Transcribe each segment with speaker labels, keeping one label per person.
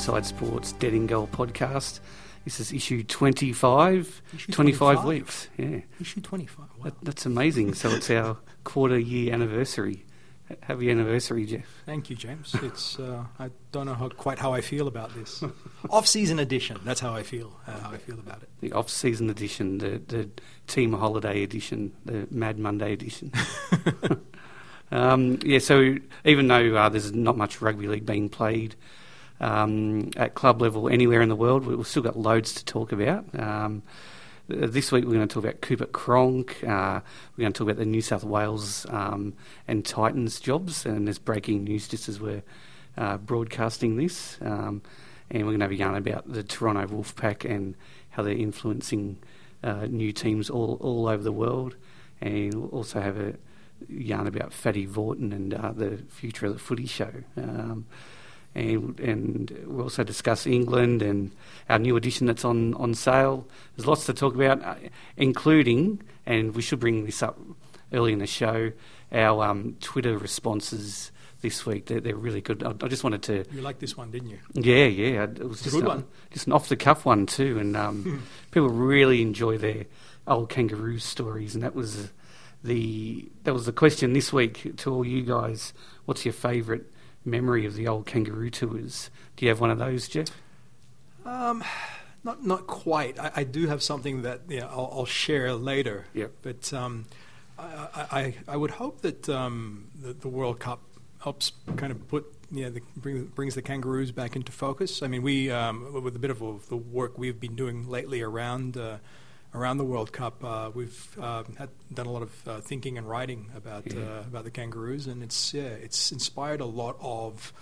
Speaker 1: Inside Sports Dead in Goal podcast. This is issue 25,
Speaker 2: Issue
Speaker 1: 25
Speaker 2: 25?
Speaker 1: weeks. Yeah,
Speaker 2: Issue 25. Wow.
Speaker 1: that, that's amazing. So it's our quarter year anniversary. Happy anniversary, Jeff.
Speaker 2: Thank you, James. It's uh, I don't know how, quite how I feel about this off-season edition. That's how I feel. Uh, how I feel about it.
Speaker 1: The off season edition, the, the team holiday edition, the Mad Monday edition. um, yeah, so even though uh, there's not much rugby league being played um, at club level anywhere in the world, we- we've still got loads to talk about. Um, this week we're going to talk about Cooper Cronk. Uh, we're going to talk about the New South Wales um, and Titans jobs, and there's breaking news just as we're uh, broadcasting this. Um, and we're going to have a yarn about the Toronto Wolfpack and how they're influencing uh, new teams all, all over the world. And we'll also have a yarn about Fatty Vautin and uh, the future of the footy show. Um, and, and we'll also discuss England and our new edition that's on, on sale. There's lots to talk about, uh, including, and we should bring this up early in the show, our um, Twitter responses this week. They're, they're really good. I, I just wanted to
Speaker 2: You liked this one, didn't you?
Speaker 1: yeah, yeah. It was just
Speaker 2: good
Speaker 1: a-
Speaker 2: one.
Speaker 1: just an off the cuff one too, and um, people really enjoy their old kangaroo stories, and that was the that was the question this week to all you guys. What's your favourite memory of the old kangaroo tours? Do you have one of those, Jeff?
Speaker 2: Um, not not quite. I, I do have something that yeah, I'll, I'll share later.
Speaker 1: Yep.
Speaker 2: But um, I, I, I- I would hope that um, the, the World Cup helps kind of put yeah the, bring, brings the kangaroos back into focus. I mean, we um, with a bit of the work we've been doing lately around. Uh, Around the World Cup, uh, we've uh, had, done a lot of uh, thinking and writing about
Speaker 1: Yeah.
Speaker 2: uh, about the kangaroos, and it's yeah, it's inspired a lot of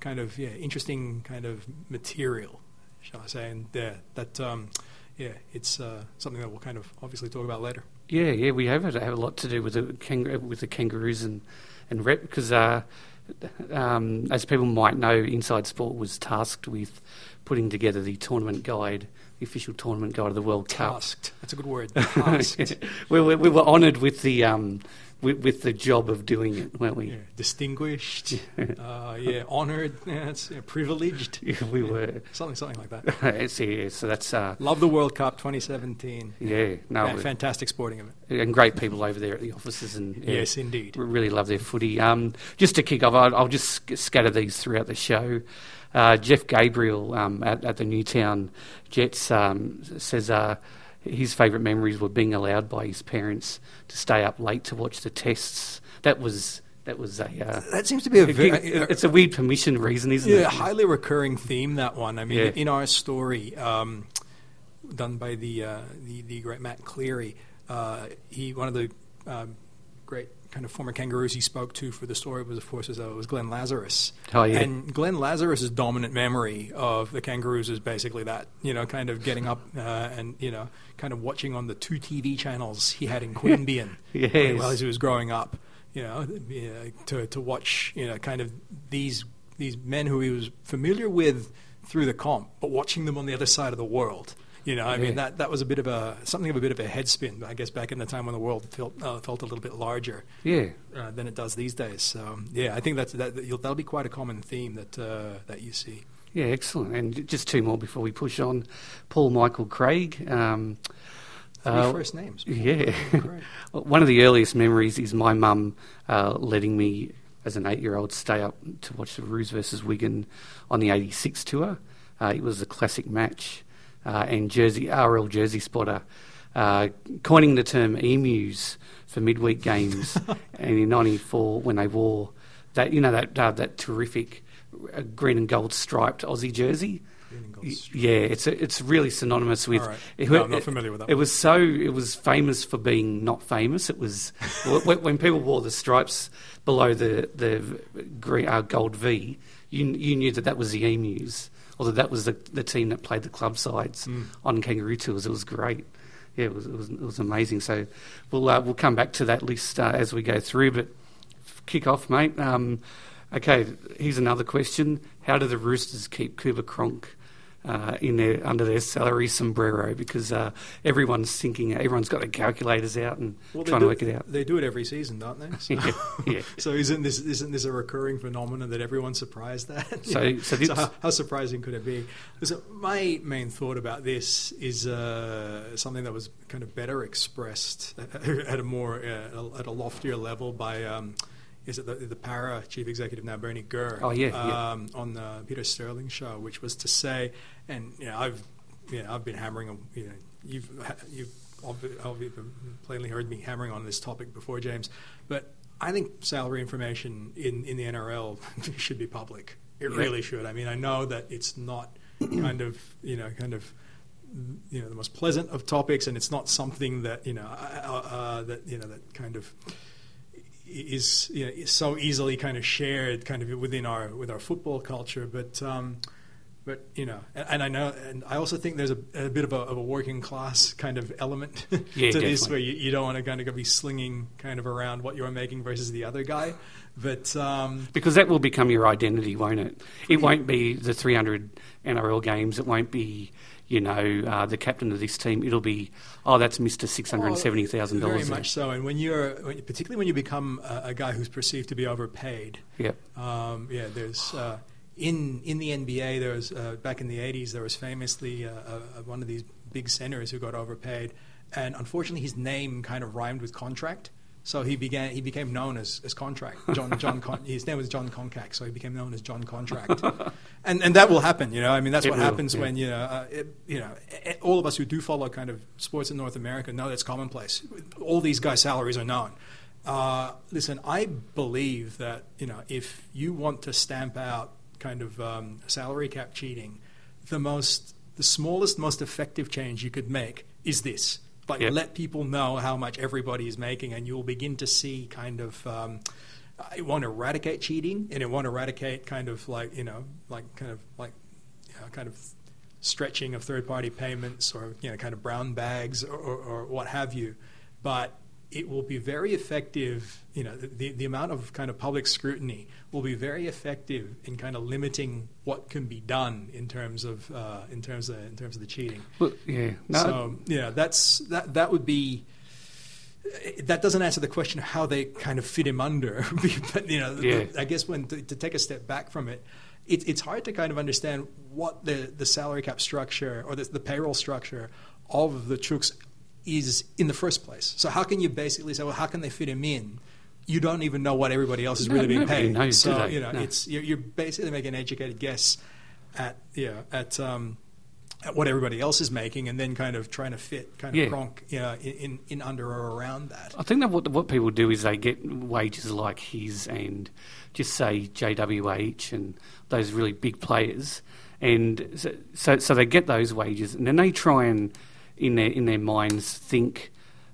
Speaker 2: kind of yeah, interesting kind of material, shall I say? And yeah, that um, yeah, it's uh, something that we'll kind of obviously talk about later.
Speaker 1: Yeah, yeah, we have it have a lot to do with the kangaroo, with the kangaroos and and rep because uh, um, as people might know, Inside Sport was tasked with putting together the tournament guide, the official tournament guide of the World Cup.
Speaker 2: Tasked. That's a good word. Tasked.
Speaker 1: we, we, we were honoured with the um, with, with the job of doing it, weren't we?
Speaker 2: yeah, distinguished. uh, yeah, honored. Yeah, yeah, privileged.
Speaker 1: We were.
Speaker 2: Something, something like that.
Speaker 1: Yeah, so that's uh,
Speaker 2: Love the World Cup 2017.
Speaker 1: yeah, no,
Speaker 2: fantastic sporting event.
Speaker 1: and great people over there at the offices, and
Speaker 2: Yes, indeed.
Speaker 1: really love their footy. Um, just to kick off, I'll, I'll just sc- scatter these throughout the show. Uh, Jeff Gabriel um, at, at the Newtown Jets um, says uh, his favourite memories were being allowed by his parents to stay up late to watch the tests. That was that was a. Uh,
Speaker 2: That seems to be a very,
Speaker 1: it's a weird permission reason, isn't
Speaker 2: Yeah,
Speaker 1: it?
Speaker 2: highly recurring theme that one. I mean,
Speaker 1: Yeah.
Speaker 2: in our story, um, done by the, uh, the the great Matt Cleary, uh, he one of the um, great kind of former kangaroos he spoke to for the story was, of course, was, uh, was Glenn Lazarus.
Speaker 1: Oh, yeah.
Speaker 2: And Glenn Lazarus's dominant memory of the kangaroos is basically that, you know, kind of getting up uh, and you know, kind of watching on the two TV channels he had in Queanbeyan
Speaker 1: Yes.
Speaker 2: while he was growing up, you know, you know, to to watch, you know, kind of these these men who he was familiar with through the comp, but watching them on the other side of the world. You know, I mean that that was a bit of a something of a bit of a head spin, I guess, back in the time when the world felt uh, felt a little bit larger
Speaker 1: Yeah.
Speaker 2: uh, than it does these days. So yeah, I think that's that, that'll be quite a common theme that uh, that you see.
Speaker 1: Yeah, excellent. And just two more before we push on. Paul Michael Craig. Um, uh,
Speaker 2: first names.
Speaker 1: Yeah. One of the earliest memories is my mum uh, letting me, as an eight year old, stay up to watch the Roos versus Wigan on the 86 tour. Uh, it was a classic match. Uh, and Jersey, RL Jersey Spotter, uh, coining the term emus for midweek games. and in 94, when they wore that, you know, that, uh, that terrific uh, green and gold striped Aussie jersey.
Speaker 2: Green and gold
Speaker 1: Y-
Speaker 2: stripe.
Speaker 1: Yeah, it's it's really synonymous with.
Speaker 2: Right.
Speaker 1: it-
Speaker 2: No, I'm not familiar with that
Speaker 1: It was so. It was famous for being not famous. It was when, when people wore the stripes below the the green, uh, gold V. You you knew that that was the Emus, that that was the the team that played the club sides
Speaker 2: Mm.
Speaker 1: on Kangaroo tours. It was great. Yeah, it was it was, it was amazing. So we'll uh, we'll come back to that list uh, as we go through. But kick off, mate. Um, okay, here's another question: How do the Roosters keep Cooper Cronk uh, in their under their salary sombrero because uh, everyone's thinking, everyone's got their calculators out and
Speaker 2: Well,
Speaker 1: trying to work it out.
Speaker 2: They do it every season, don't they? So,
Speaker 1: Yeah, yeah.
Speaker 2: so isn't this isn't this a recurring phenomenon that everyone's surprised at?
Speaker 1: So- so
Speaker 2: how, how surprising could it be? So my main thought about this is uh, something that was kind of better expressed at a more uh, at a loftier level by. Um, is it the, the Parra chief executive now, Bernie Gurr?
Speaker 1: Oh, yeah, yeah.
Speaker 2: um, on the Peter Sterling show, which was to say, and you know, I've you know, I've been hammering, on- you know, you've you've obvi- obvi- plainly heard me hammering on this topic before, James, but I think salary information in, in the NRL should be public. It
Speaker 1: Yeah.
Speaker 2: really should. I mean, I know that it's not kind of you know kind of you know the most pleasant of topics, and it's not something that you know uh, uh, that you know that kind of is you know is so easily kind of shared kind of within our with our football culture but um but you know and, and I know and I also think there's a, a bit of a, of a working class kind of element
Speaker 1: Yeah,
Speaker 2: to this
Speaker 1: definitely.
Speaker 2: where you, you don't want to kind of go be slinging kind of around what you're making versus the other guy but um
Speaker 1: Because that will become your identity, won't it? It won't be the 300 NRL games. It won't be, you know, uh, the captain of this team. It'll be, oh, that's Mr. $670,000.
Speaker 2: very much so and when you're when, particularly when you become a, a guy who's perceived to be overpaid
Speaker 1: Yep.
Speaker 2: Um, yeah, there's uh, in in the NBA. There was uh, back in the '80s. There was famously uh, uh, one of these big centers who got overpaid, and unfortunately, his name kind of rhymed with contract. So he began. He became known as, as contract. John John. Con- his name was Jon Koncak, so he became known as John Contract. and and that will happen. You know, I mean, that's
Speaker 1: It
Speaker 2: what
Speaker 1: will,
Speaker 2: happens
Speaker 1: yeah.
Speaker 2: when you know, uh, it, you know, all of us who do follow kind of sports in North America know that's commonplace. All these guys' salaries are known. Uh, listen, I believe that you know if you want to stamp out kind of um, salary cap cheating, the most, the smallest, most effective change you could make is this. Like
Speaker 1: Yeah.
Speaker 2: let people know how much everybody is making, and you'll begin to see kind of. Um, I want to eradicate cheating, and it won't eradicate kind of like you know, like kind of like you know, kind of stretching of third-party payments or you know, kind of brown bags or, or, or what have you. But it will be very effective. You know, the the amount of kind of public scrutiny will be very effective in kind of limiting what can be done in terms of uh, in terms of in terms of the cheating.
Speaker 1: Well, yeah. No,
Speaker 2: So yeah, that's that. That would be. That doesn't answer the question of how they kind of fit him under, but you know,
Speaker 1: Yeah.
Speaker 2: I guess when to, to take a step back from it, it, it's hard to kind of understand what the, the salary cap structure or the, the payroll structure of the Chooks is in the first place. So how can you basically say, well, how can they fit him in? You don't even know what everybody else is
Speaker 1: No,
Speaker 2: really being paid.
Speaker 1: knows,
Speaker 2: so you know,
Speaker 1: No.
Speaker 2: it's you're, you're basically making an educated guess at yeah at um, at what everybody else is making, and then kind of trying to fit kind of
Speaker 1: Yeah.
Speaker 2: You know, in, in in under or around that.
Speaker 1: I think that what what people do is they get wages like his and just say JWH and those really big players, and so so, so they get those wages, and then they try and in their in their minds think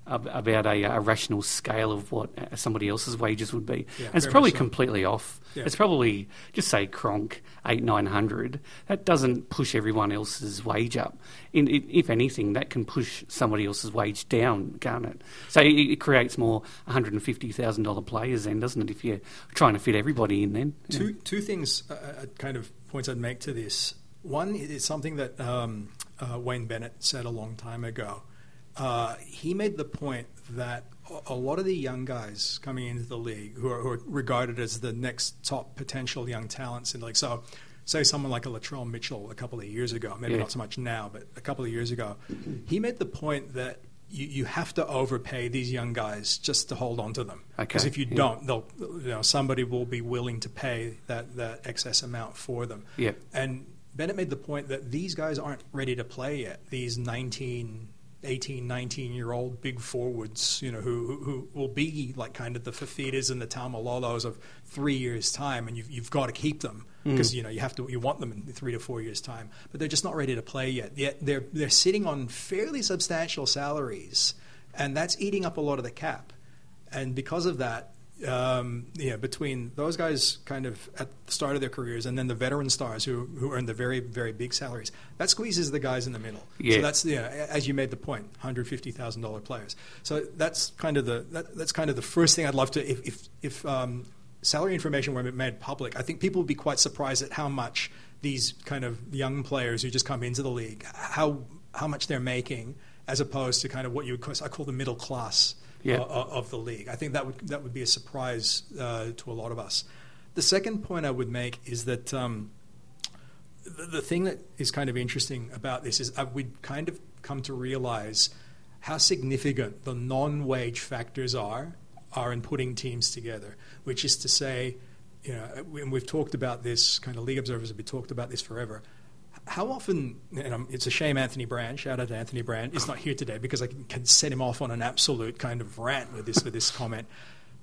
Speaker 1: ab- about a, a rational scale of what uh, somebody else's wages would be.
Speaker 2: Yeah,
Speaker 1: and it's probably
Speaker 2: so.
Speaker 1: completely off.
Speaker 2: Yeah.
Speaker 1: It's probably just say Cronk eight nine hundred. That doesn't push everyone else's wage up. In, i if anything, that can push somebody else's wage down, can't it? So it, it creates more one hundred and fifty thousand dollar players, then, doesn't it? If you're trying to fit everybody in, then Yeah.
Speaker 2: Two two things, uh, uh, kind of points I'd make to this. One is something that um, uh, Wayne Bennett said a long time ago. Uh, he made the point that a- lot of the young guys coming into the league, who are, who are regarded as the next top potential young talents in the league, so say someone like a Latrell Mitchell a couple of years ago, maybe
Speaker 1: Yeah.
Speaker 2: not so much now, but a couple of years ago, he made the point that you, you have to overpay these young guys just to hold on to them. Because
Speaker 1: Okay,
Speaker 2: if you
Speaker 1: yeah.
Speaker 2: don't, they'll you know somebody will be willing to pay that that excess amount for them.
Speaker 1: Yep.
Speaker 2: And Bennett made the point that these guys aren't ready to play yet. These 19, 18, 19 year old big forwards, you know, who, who, who will be like kind of the Fifitas and the Taumalolos of three years' time, and you've, you've got to keep them mm. because you know you have to you want them in three to four years' time. But they're just not ready to play yet. Yet they're they're sitting on fairly substantial salaries, and that's eating up a lot of the cap. And because of that, um, yeah, between those guys kind of at the start of their careers and then the veteran stars who, who earn the very, very big salaries, that squeezes the guys in the middle.
Speaker 1: Yeah.
Speaker 2: So that's, you know, as you made the point, $150,000 players. So that's kind of the, that, that's kind of the first thing I'd love to, if, if, if um, salary information were made public, I think people would be quite surprised at how much these kind of young players who just come into the league, how how much they're making, as opposed to kind of what you would call, I call the middle class
Speaker 1: Yeah.
Speaker 2: uh, of the league. I think that would that would be a surprise uh, to a lot of us. The second point I would make is that um, the, the thing that is kind of interesting about this is uh, we'd kind of come to realize how significant the non-wage factors are are in putting teams together. Which is to say, you know, and we've talked about this. Kind of league observers have been talked about this forever. How often, and it's a shame Anthony Brand, shout out to Anthony Brand, is not here today because I can, set him off on an absolute kind of rant with this with this comment.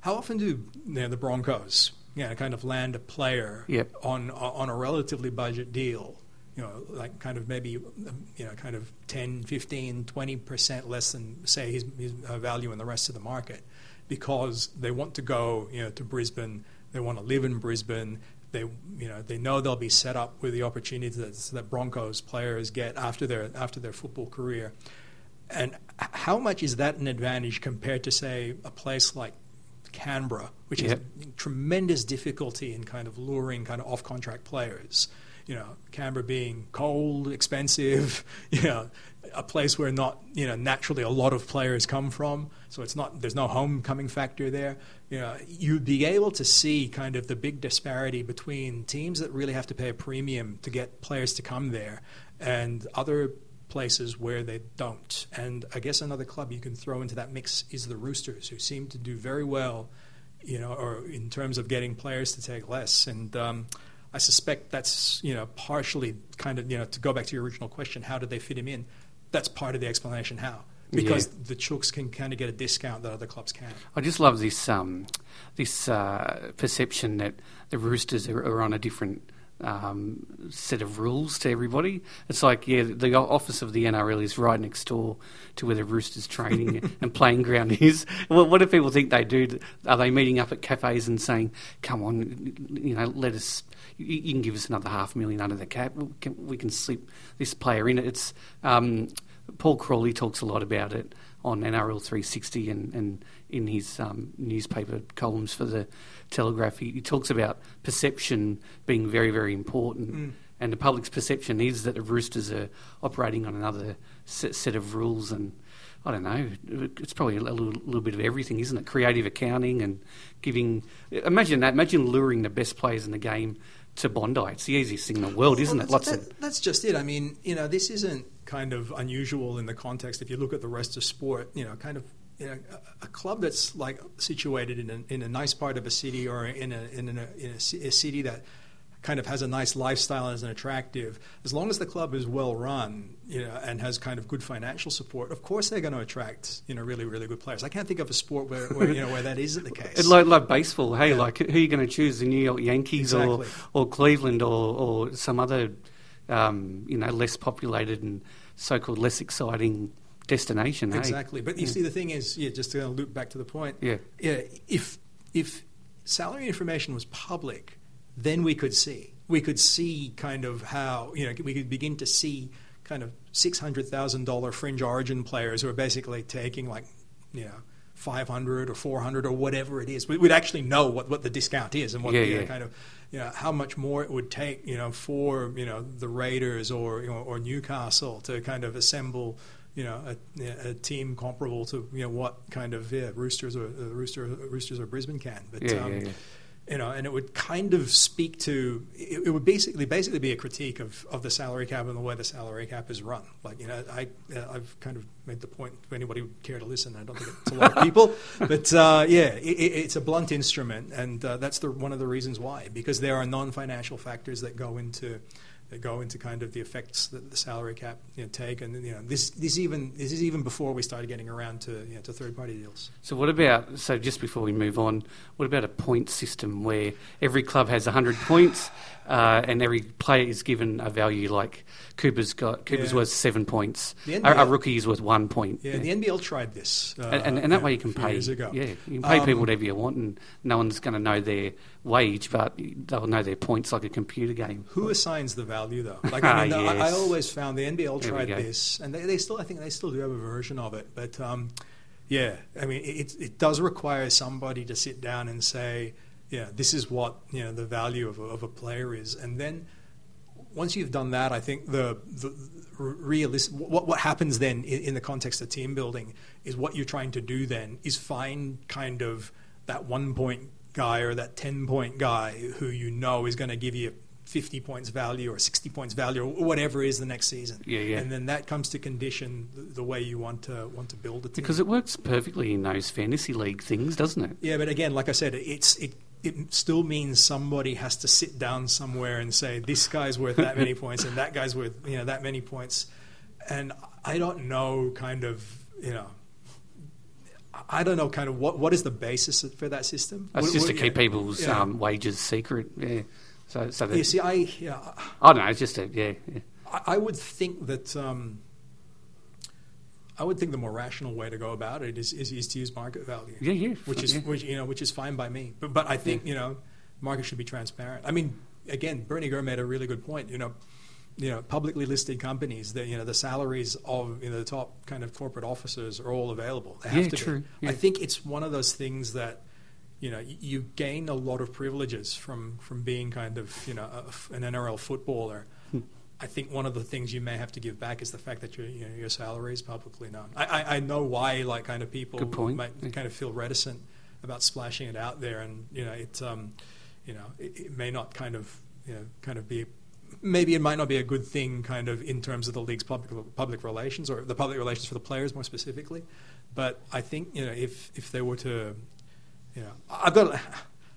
Speaker 2: How often do you know, the Broncos, you know, kind of land a player
Speaker 1: Yep.
Speaker 2: on on a relatively budget deal? You know, like kind of maybe, you know, kind of 10, 15, 20% less than, say, his, his uh, value in the rest of the market because they want to go, you know, to Brisbane, they want to live in Brisbane, they, you know, they know they'll be set up with the opportunities that, Broncos players get after their, after their football career. And how much is that an advantage compared to, say, a place like Canberra, which
Speaker 1: Yep.
Speaker 2: has tremendous difficulty in kind of luring kind of off contract players? You know, Canberra being cold, expensive, you know, a place where not, you know, naturally a lot of players come from. So it's not, there's no homecoming factor there. You know, you'd be able to see kind of the big disparity between teams that really have to pay a premium to get players to come there and other places where they don't. And I guess another club you can throw into that mix is the Roosters, who seem to do very well, you know, or in terms of getting players to take less. And um, I suspect that's you know partially kind of you know to go back to your original question, how did they fit him in? That's part of the explanation how. Because
Speaker 1: Yeah.
Speaker 2: the Chooks can kind of get a discount that other clubs can't.
Speaker 1: I just love this um, this uh, perception that the Roosters are, are on a different um, set of rules to everybody. It's like, yeah, the office of the NRL is right next door to where the Roosters training and playing ground is. Well, what do people think they do? Are they meeting up at cafes and saying, "Come on, you know, let us." You you can give us another half million under the cap. We can, we can slip this player in. It's um, Paul Crawley talks a lot about it on NRL 360 and, and in his um, newspaper columns for the Telegraph. He, he talks about perception being very, very important.
Speaker 2: Mm.
Speaker 1: And the public's perception is that the Roosters are operating on another set, set of rules. And I don't know, it's probably a little, little bit of everything, isn't it? Creative accounting and giving. Imagine that. Imagine luring the best players in the game to Bondi. It's the easiest thing in the world, isn't
Speaker 2: Well,
Speaker 1: it? Lots
Speaker 2: that's,
Speaker 1: of.
Speaker 2: that's just it. I mean, you know, this isn't kind of unusual in the context. If you look at the rest of sport, you know, kind of. Know, a, a club that's like situated in a, in a nice part of a city or in a in a, in a, a city that kind of has a nice lifestyle and is an attractive, as long as the club is well run, you know, and has kind of good financial support, of course they're going to attract you know really really good players. I can't think of a sport where, where you know where that isn't the case.
Speaker 1: Like, like baseball. Hey,
Speaker 2: Yeah.
Speaker 1: like who are you going to choose? The New York Yankees
Speaker 2: Exactly.
Speaker 1: or, or Cleveland or, or some other, um, you know, less populated and so-called less exciting destination. hey?
Speaker 2: Exactly. But you
Speaker 1: Yeah.
Speaker 2: see, the thing is, yeah, just to loop back to the point.
Speaker 1: Yeah.
Speaker 2: Yeah. If if salary information was public, then we could see. We could see kind of how you know we could begin to see kind of six hundred thousand dollar fringe origin players who are basically taking like you know. 500 or 400 or whatever it is. We- We'd actually know what, what the discount is and what
Speaker 1: Yeah,
Speaker 2: know,
Speaker 1: yeah.
Speaker 2: kind of you know how much more it would take you know for you know the Raiders or you know, or Newcastle to kind of assemble you know a, a team comparable to you know what kind of yeah, Roosters or uh, Rooster, Roosters or Brisbane can. But
Speaker 1: Yeah,
Speaker 2: um,
Speaker 1: yeah,
Speaker 2: you know, and it would kind of speak to it, it would basically basically be a critique of, of the salary cap and the way the salary cap is run. Like you know, I uh, I've kind of made the point. If anybody would care to listen, I don't think it's a lot of people, but uh, yeah, it, it, it's a blunt instrument, and uh, that's the one of the reasons why because there are non-financial factors that go into that go into kind of the effects that the salary cap you know, take, and you know this this even this is even before we started getting around to you know, to third party deals.
Speaker 1: So what about so just before we move on, what about a point system where every club has hundred points uh, and every player is given a value like Cooper's got Cooper's
Speaker 2: Yeah.
Speaker 1: worth seven points,
Speaker 2: NBA
Speaker 1: a rookie is worth one point.
Speaker 2: Yeah, the NBL tried this, uh,
Speaker 1: and, and, and that
Speaker 2: yeah,
Speaker 1: way you can pay.
Speaker 2: years ago.
Speaker 1: Yeah, you can pay people
Speaker 2: Um,
Speaker 1: whatever you want, and no one's going to know their wage, but they'll know their points like a computer game.
Speaker 2: Who assigns the value though? Like I, mean,
Speaker 1: Ah,
Speaker 2: I, I always found the NBL
Speaker 1: There
Speaker 2: tried this, and they, they still, I think they still do have a version of it. But um, yeah, I mean, it, it does require somebody to sit down and say, yeah, this is what you know the value of a, of a player is, and then once you've done that, I think the the realistic what what happens then in, in the context of team building is what you're trying to do then is find kind of that one point guy or that 10 point guy who you know is going to give you 50 points value or 60 points value or whatever is the next season.
Speaker 1: Yeah, yeah.
Speaker 2: And then that comes to condition the, the way you want to want to build a team.
Speaker 1: Because it works perfectly in those fantasy league things, doesn't it?
Speaker 2: Yeah, but again, like I said, it's it it still means somebody has to sit down somewhere and say this guy's worth that many points and that guy's worth you know that many points, and I don't know kind of you know. I don't know, kind of what what is the basis for that system?
Speaker 1: That's
Speaker 2: What-
Speaker 1: just
Speaker 2: what-
Speaker 1: to keep people's
Speaker 2: Yeah.
Speaker 1: um, wages secret. Yeah. So, so that,
Speaker 2: You see, I yeah,
Speaker 1: I don't know. It's just a yeah. yeah.
Speaker 2: I, I would think that um, I would think the more rational way to go about it is, is, is to use market value.
Speaker 1: Yeah, yeah,
Speaker 2: Which is
Speaker 1: yeah.
Speaker 2: which you know which is fine by me. But but I think you know market should be transparent. I mean, again, Bernie Gurr made a really good point. You know. You know, publicly listed companies. That you know, the salaries of you know the top kind of corporate officers are all available. They have
Speaker 1: Yeah,
Speaker 2: to
Speaker 1: true.
Speaker 2: I think it's one of those things that you know, you gain a lot of privileges from, from being kind of, you know, a an NRL footballer. I think one of the things you may have to give back is the fact that your, you know, your salary is publicly known. I, I, I know why, like, kind of people might
Speaker 1: Yeah.
Speaker 2: kind of feel reticent about splashing it out there, and you know, it, um, you know, it, it may not kind of, you know, kind of be. Maybe it might not be a good thing, kind of, in terms of the league's public public relations or the public relations for the players more specifically. But I think you know, if if they were to you know, I've got,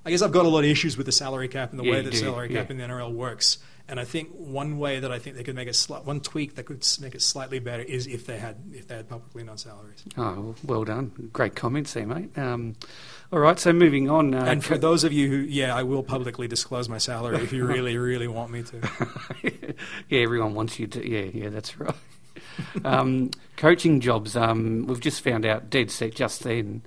Speaker 2: I guess I've got a lot of issues with the salary cap and the
Speaker 1: Yeah,
Speaker 2: way
Speaker 1: do,
Speaker 2: salary cap
Speaker 1: yeah.
Speaker 2: in the NRL works. And I think one way that I think they could make it sli- one tweak that could make it slightly better is if they had if they had publicly known salaries.
Speaker 1: Oh, well done. Great comments there, mate. Um, all right, so moving on. Uh,
Speaker 2: and for those of you who, yeah, I will publicly disclose my salary if you really, really want me to.
Speaker 1: yeah, everyone wants you to. Yeah, yeah, that's right. um, coaching jobs. Um, we've just found out dead set just then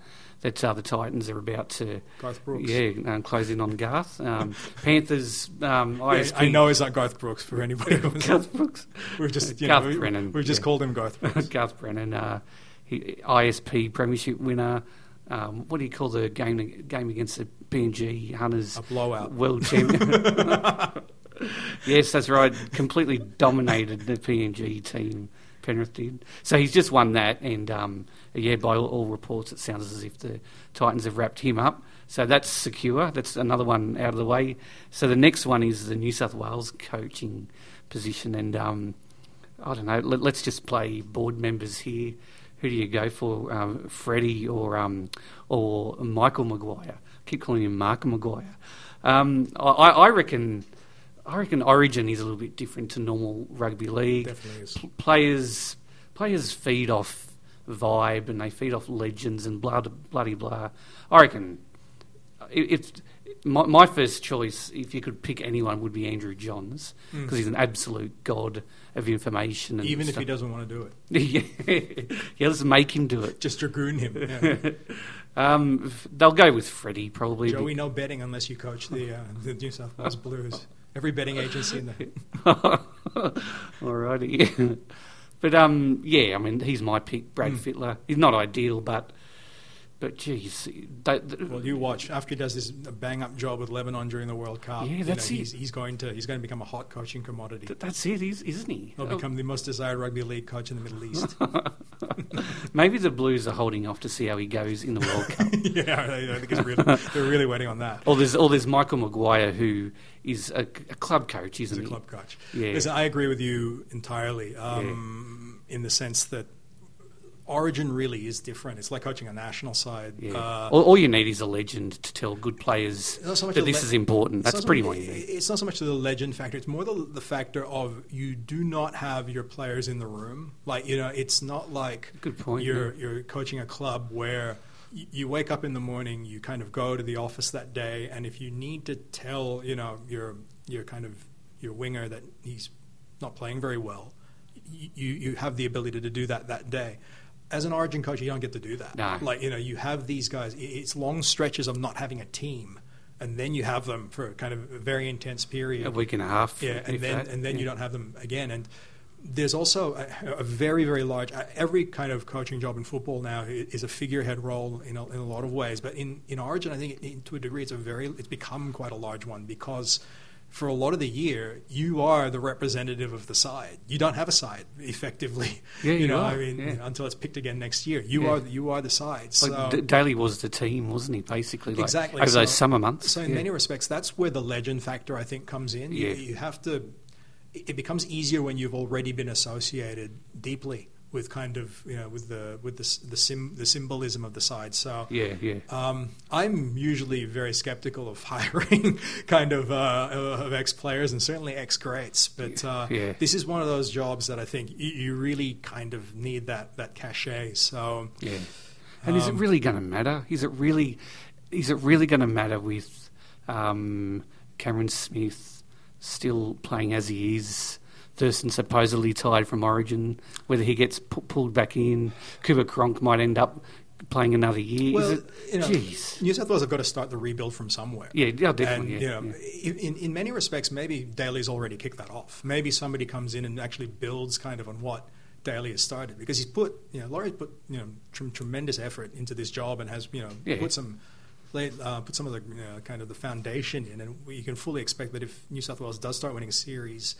Speaker 1: that uh, the Titans are about to.
Speaker 2: Garth Brooks.
Speaker 1: Yeah, um, close in on Garth. Um, Panthers. Um,
Speaker 2: Yeah, I know it's not Garth Brooks for anybody. who was-
Speaker 1: Garth Brooks.
Speaker 2: We've just, you
Speaker 1: Garth
Speaker 2: know,
Speaker 1: Brennan,
Speaker 2: we've just
Speaker 1: yeah.
Speaker 2: called him Garth Brooks.
Speaker 1: Garth Brennan. Uh, he, ISP Premiership winner. Um, what do you call the game game against the PNG Hunters?
Speaker 2: A blowout.
Speaker 1: World champion. yes, that's right. Completely dominated the PNG team. Penrith did. So he's just won that, and um, yeah, by all, all reports, it sounds as if the Titans have wrapped him up. So that's secure. That's another one out of the way. So the next one is the New South Wales coaching position, and um, I don't know. Let, let's just play board members here. Who do you go for, um, Freddie or um, or Michael Maguire? keep calling him Mark Maguire. Um, I, I reckon. I reckon Origin is a little bit different to normal rugby league.
Speaker 2: Definitely is.
Speaker 1: P- Players players feed off vibe and they feed off legends and blah bloody blah. I reckon it's my, my first choice, if you could pick anyone, would be Andrew Johns because
Speaker 2: Mm.
Speaker 1: he's an absolute god of information. And
Speaker 2: Even if he doesn't want to do it,
Speaker 1: yeah, yeah, let's make him do it.
Speaker 2: just dragoon him. Yeah.
Speaker 1: Um, they'll go with Freddie probably.
Speaker 2: Joey, no betting unless you coach the uh, the New South Wales Blues. Every betting agency in the
Speaker 1: Alrighty. but um, yeah, I mean, he's my pick, Brad
Speaker 2: Mm.
Speaker 1: Fittler. He's not ideal, but but geez, they, th-
Speaker 2: Well, you watch after he does this bang up job with Lebanon during the World Cup.
Speaker 1: Yeah,
Speaker 2: you
Speaker 1: that's
Speaker 2: know,
Speaker 1: it.
Speaker 2: He's, he's going to he's going to become a hot coaching commodity.
Speaker 1: th- that's it, is- isn't he?
Speaker 2: He'll become the most desired rugby league coach in the Middle East.
Speaker 1: Maybe the Blues are holding off to see how he goes in the World Cup.
Speaker 2: yeah, I think it's really, they're really waiting on that.
Speaker 1: Or there's or there's Michael Maguire who is a, a club coach,
Speaker 2: He's
Speaker 1: isn't
Speaker 2: a
Speaker 1: he?
Speaker 2: club coach.
Speaker 1: Yeah.
Speaker 2: Listen, I agree with you entirely. Um, In the sense that Origin really is different. It's like coaching a national side.
Speaker 1: Yeah.
Speaker 2: Uh,
Speaker 1: all, all you need is a legend to tell good players
Speaker 2: so
Speaker 1: that this
Speaker 2: le-
Speaker 1: is important. That's
Speaker 2: so
Speaker 1: pretty
Speaker 2: much-
Speaker 1: it.
Speaker 2: It's not so much the legend factor. It's more the, the factor of you do not have your players in the room. Like you know, it's not like
Speaker 1: Good point,
Speaker 2: You're you're coaching a club where you wake up in the morning, you kind of go to the office that day, and if you need to tell you know your your kind of your winger that he's not playing very well, you you have the ability to do that that day. As an Origin coach, you don't get to do that.
Speaker 1: No.
Speaker 2: Like you know, you have these guys. It's long stretches of not having a team, and then you have them for kind of a very intense period.
Speaker 1: A week and a half.
Speaker 2: Yeah, and then
Speaker 1: that.
Speaker 2: and then
Speaker 1: Yeah.
Speaker 2: you don't have them again. And there's also a, a very very large. uh, Every kind of coaching job in football now is a figurehead role in a, in a lot of ways. But in in Origin, I think it, to a degree, it's a very it's become quite a large one because for a lot of the year, you are the representative of the side. You don't have a side effectively.
Speaker 1: Yeah,
Speaker 2: you
Speaker 1: you
Speaker 2: know,
Speaker 1: are,
Speaker 2: I mean,
Speaker 1: yeah.
Speaker 2: you know, until it's picked again next year, you
Speaker 1: Yeah.
Speaker 2: are you are the side. So,
Speaker 1: Like D- Daley was the team, wasn't he? Basically, like,
Speaker 2: Exactly,
Speaker 1: over those
Speaker 2: so-
Speaker 1: summer months.
Speaker 2: so in
Speaker 1: yeah.
Speaker 2: many respects, that's where the legend factor I think comes in.
Speaker 1: Yeah.
Speaker 2: you have to. It becomes easier when you've already been associated deeply with kind of you know with the with the the, sim, the symbolism of the side. So
Speaker 1: yeah, yeah.
Speaker 2: Um, I'm usually very skeptical of hiring kind of uh, of ex players and certainly ex greats, but uh,
Speaker 1: Yeah.
Speaker 2: this is one of those jobs that I think you, you really kind of need that that cachet. So
Speaker 1: Yeah. And is it
Speaker 2: Um,
Speaker 1: really going to matter? Is it really? Is it really going to matter with um, Cameron Smith still playing as he is? Thurston supposedly tired from Origin. Whether he gets pu- pulled back in, Cooper Cronk might end up playing another year.
Speaker 2: well,
Speaker 1: it,
Speaker 2: you know. New South Wales have got to start the rebuild from somewhere.
Speaker 1: Yeah, yeah, definitely.
Speaker 2: And
Speaker 1: yeah,
Speaker 2: you know,
Speaker 1: yeah.
Speaker 2: in, in many respects, maybe Daley's already kicked that off. Maybe somebody comes in and actually builds kind of on what Daley has started because he's put, you know, Laurie's put, you know, tr- tremendous effort into this job and has, you know,
Speaker 1: Yeah.
Speaker 2: put some. Uh, put some of the you know, kind of the foundation in, and you can fully expect that if New South Wales does start winning a series,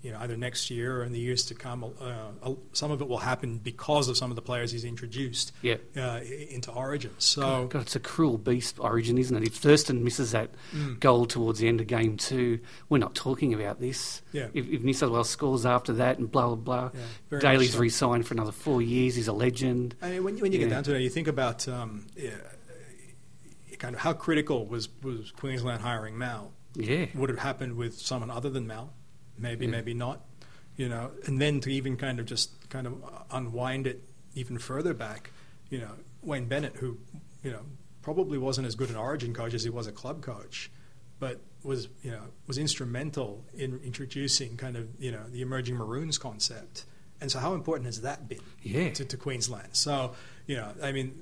Speaker 2: you know, either next year or in the years to come, uh, uh, some of it will happen because of some of the players he's introduced
Speaker 1: Yeah.
Speaker 2: uh, into Origin. So
Speaker 1: God, God, it's a cruel beast, Origin, isn't it? If Thurston misses that
Speaker 2: Mm.
Speaker 1: goal towards the end of game two, we're not talking about this.
Speaker 2: Yeah.
Speaker 1: If, if New South Wales scores after that and blah, blah, blah,
Speaker 2: Yeah, Daley's so.
Speaker 1: re signed for another four years. He's a legend.
Speaker 2: I mean, when, when you get down to it, you think about um, yeah, kind of how critical was, was Queensland hiring Mal.
Speaker 1: Yeah.
Speaker 2: Would it happen with someone other than Mal? Maybe, maybe not. You know, and then to even kind of just kind of unwind it even further back, you know, Wayne Bennett, who you know probably wasn't as good an Origin coach as he was a club coach, but was you know was instrumental in introducing kind of you know the emerging Maroons concept. And so, how important has that been?
Speaker 1: Yeah.
Speaker 2: to, to Queensland. So, you know, I mean,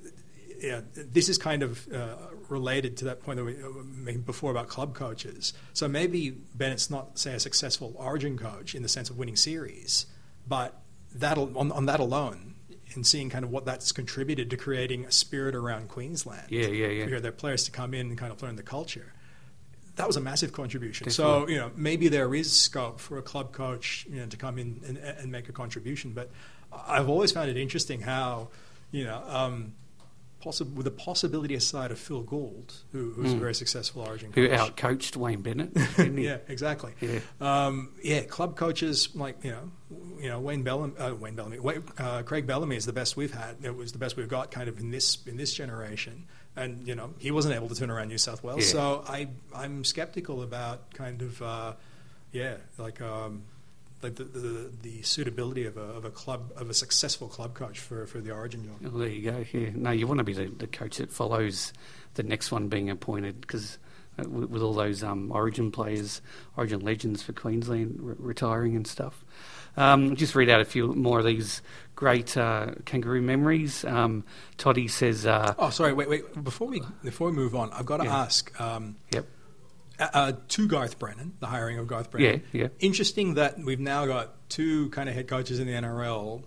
Speaker 2: yeah, this is kind of uh, related to that point that we were making before about club coaches. So maybe Bennett's not, say, a successful Origin coach in the sense of winning series, but that on, on that alone, and seeing kind of what that's contributed to creating a spirit around Queensland.
Speaker 1: Yeah, yeah, yeah.
Speaker 2: For their players to come in and kind of learn the culture. That was a massive contribution. So you know maybe there is scope for a club coach you know to come in and, and make a contribution. But I've always found it interesting how you know um, possi- with the possibility aside of Phil Gould, who, who's a
Speaker 1: Mm.
Speaker 2: very successful Origin coach.
Speaker 1: Who
Speaker 2: coach.
Speaker 1: outcoached Wayne Bennett. didn't he?
Speaker 2: yeah, exactly.
Speaker 1: Yeah.
Speaker 2: Um, yeah, club coaches like you know, you know Wayne Bellamy, uh, Wayne Bellamy, uh, Craig Bellamy is the best we've had. It was the best we've got, kind of in this in this generation. And you know, he wasn't able to turn around New South Wales.
Speaker 1: Yeah.
Speaker 2: So I I'm skeptical about kind of uh, yeah, like um, like the, the the suitability of a of a club of a successful club coach for for the Origin job.
Speaker 1: Well, there you go. Yeah. No, you want to be the, the coach that follows the next one being appointed because with, with all those um, Origin players, Origin legends for Queensland re- retiring and stuff. Um, just read out a few more of these great uh, kangaroo memories. Um, Toddy says, uh,
Speaker 2: Oh, sorry. Wait, wait. Before we before we move on, I've got to
Speaker 1: Yeah.
Speaker 2: ask. Um,
Speaker 1: "Yep,
Speaker 2: uh, uh, to Garth Brennan, the hiring of Garth Brennan.
Speaker 1: Yeah, yeah.
Speaker 2: Interesting that we've now got two kind of head coaches in the NRL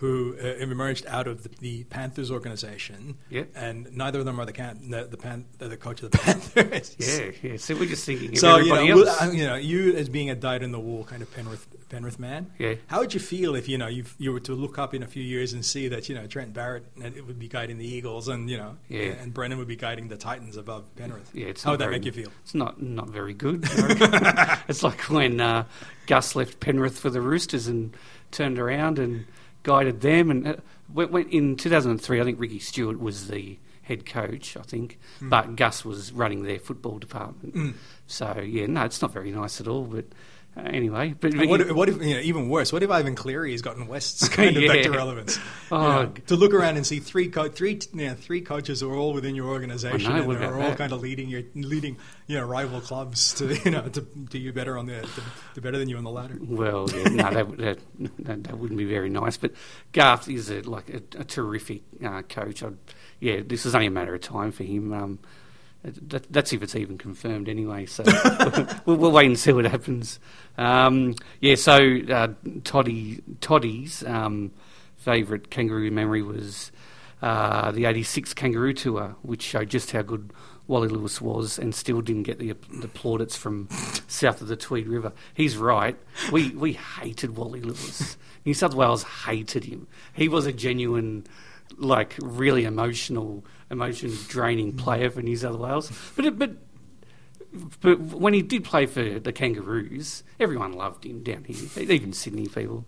Speaker 2: who uh, emerged out of the, the Panthers organization.
Speaker 1: Yeah.
Speaker 2: And neither of them are the can, the, the, pan, the, coach of the Panthers.
Speaker 1: yeah, yeah." So we're just thinking
Speaker 2: So you know, we'll- uh, you know, you as being a dyed in the wool kind of Penrith Penrith man.
Speaker 1: Yeah.
Speaker 2: How would you feel if you know you you were to look up in a few years and see that you know Trent Barrett uh, it would be guiding the Eagles and you know
Speaker 1: Yeah.
Speaker 2: and Brennan would be guiding the Titans above Penrith.
Speaker 1: Yeah, it's
Speaker 2: How would that make you feel?
Speaker 1: It's not not very good. It's like when uh, Gus left Penrith for the Roosters and turned around and guided them. And uh, went, went in 2003, I think Ricky Stuart was the head coach. I think, but Gus was running their football department.
Speaker 2: Mm.
Speaker 1: So yeah, no, it's not very nice at all. But uh, anyway, but, but
Speaker 2: what, if- what if, you know, even worse, what if Ivan Cleary has gotten West's kind of
Speaker 1: Yeah.
Speaker 2: back to relevance? You
Speaker 1: Oh,
Speaker 2: know, to look around and see three, co- three, you know, three coaches who are all within your organization
Speaker 1: know,
Speaker 2: and they're all
Speaker 1: that?
Speaker 2: kind of leading your leading, you know, rival clubs to, you know, to, to you better on the, to, to better than you on the ladder.
Speaker 1: Well, yeah, no, that, that, that, that wouldn't be very nice. But Garth is a, like a, a terrific uh, coach. I'd, yeah, this is only a matter of time for him. Um, that, that's if it's even confirmed anyway. So we'll, we'll wait and see what happens. Um, yeah, so uh, Toddy Toddy's um, favourite kangaroo memory was uh, the 86 Kangaroo Tour, which showed just how good Wally Lewis was and still didn't get the, the plaudits from south of the Tweed River. He's right. We, we hated Wally Lewis. New South Wales hated him. He was a genuine, like, really emotional, emotion draining player for New South Wales. But, it, but but when he did play for the Kangaroos, everyone loved him down here, even Sydney people.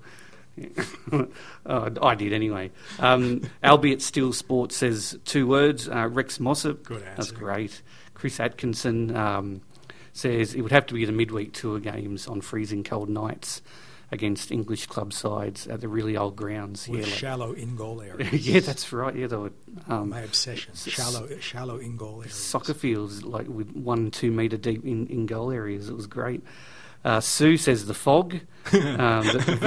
Speaker 1: uh, I did anyway. Um, albeit still sports says two words. Uh, Rex Mossop.
Speaker 2: Good answer.
Speaker 1: That's great. Chris Atkinson um, says it would have to be the midweek tour games on freezing cold nights against English club sides at the really old grounds.
Speaker 2: With
Speaker 1: yeah, like-
Speaker 2: shallow in goal areas.
Speaker 1: yeah, that's right. Yeah, they were um,
Speaker 2: My obsession. Shallow, shallow in goal areas.
Speaker 1: soccer fields like with one two metre deep in, in goal areas. It was great. Uh, Sue says the fog. um, the,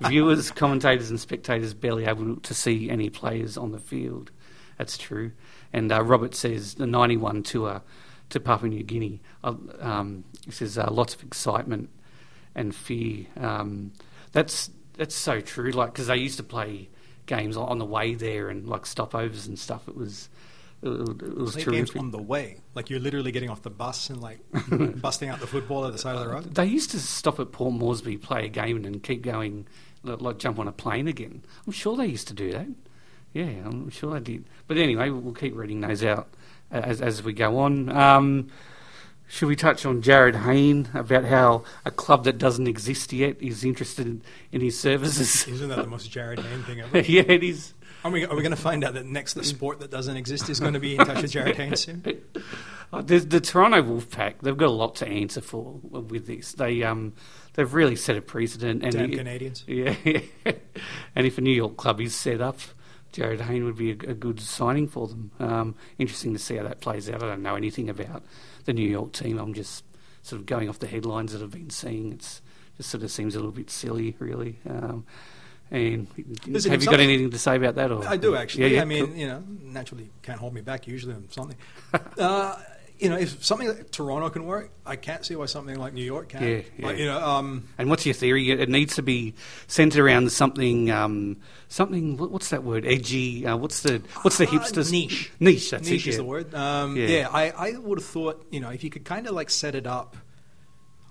Speaker 1: yeah, viewers, commentators, and spectators barely able to see any players on the field. That's true. And uh, Robert says the 91 tour to Papua New Guinea. Uh, um, he says uh, lots of excitement and fear. Um, that's that's so true. Like because they used to play games on the way there and like stopovers and stuff. It was it, it was
Speaker 2: Play games on the way. Like you're literally getting off the bus and like busting out the football at the side of the road.
Speaker 1: They used to stop at Port Moresby, play a game, and keep going, like, like jump on a plane again. I'm sure they used to do that. Yeah, I'm sure they did. But anyway, we'll keep reading those out as, as we go on. Um, should we touch on Jarryd Hayne about how a club that doesn't exist yet is interested in, in his services?
Speaker 2: Isn't that the most Jarryd Hayne thing ever?
Speaker 1: yeah, it is.
Speaker 2: Are we, are we going to find out that next the sport that doesn't exist is going to be in touch with Jarryd Hayne soon?
Speaker 1: Uh, The, the Toronto Wolfpack, they've got a lot to answer for with this. They um, they've really set a precedent. And
Speaker 2: Damn
Speaker 1: it-
Speaker 2: Canadians.
Speaker 1: Yeah, and if a New York club is set up, Jarryd Hayne would be a, a good signing for them. Um, interesting to see how that plays out. I don't know anything about the New York team. I'm just sort of going off the headlines that I've been seeing. It's just sort of seems a little bit silly, really. Um, and
Speaker 2: Listen,
Speaker 1: have you got anything to say about that? Or
Speaker 2: I do actually.
Speaker 1: Yeah, yeah,
Speaker 2: I mean,
Speaker 1: cool.
Speaker 2: you know, naturally can't hold me back usually on something. uh, you know, if something like Toronto can work, I can't see why something like New York can't.
Speaker 1: Yeah, yeah.
Speaker 2: Like, you know, um,
Speaker 1: And what's your theory? It needs to be centered around something, um, something. What's that word? Edgy. Uh, what's the what's the
Speaker 2: Uh,
Speaker 1: hipsters?
Speaker 2: niche.
Speaker 1: Niche. That's
Speaker 2: niche
Speaker 1: it,
Speaker 2: is
Speaker 1: yeah.
Speaker 2: the word. Um,
Speaker 1: Yeah.
Speaker 2: yeah, I, I would have thought, you know, if you could kind of like set it up,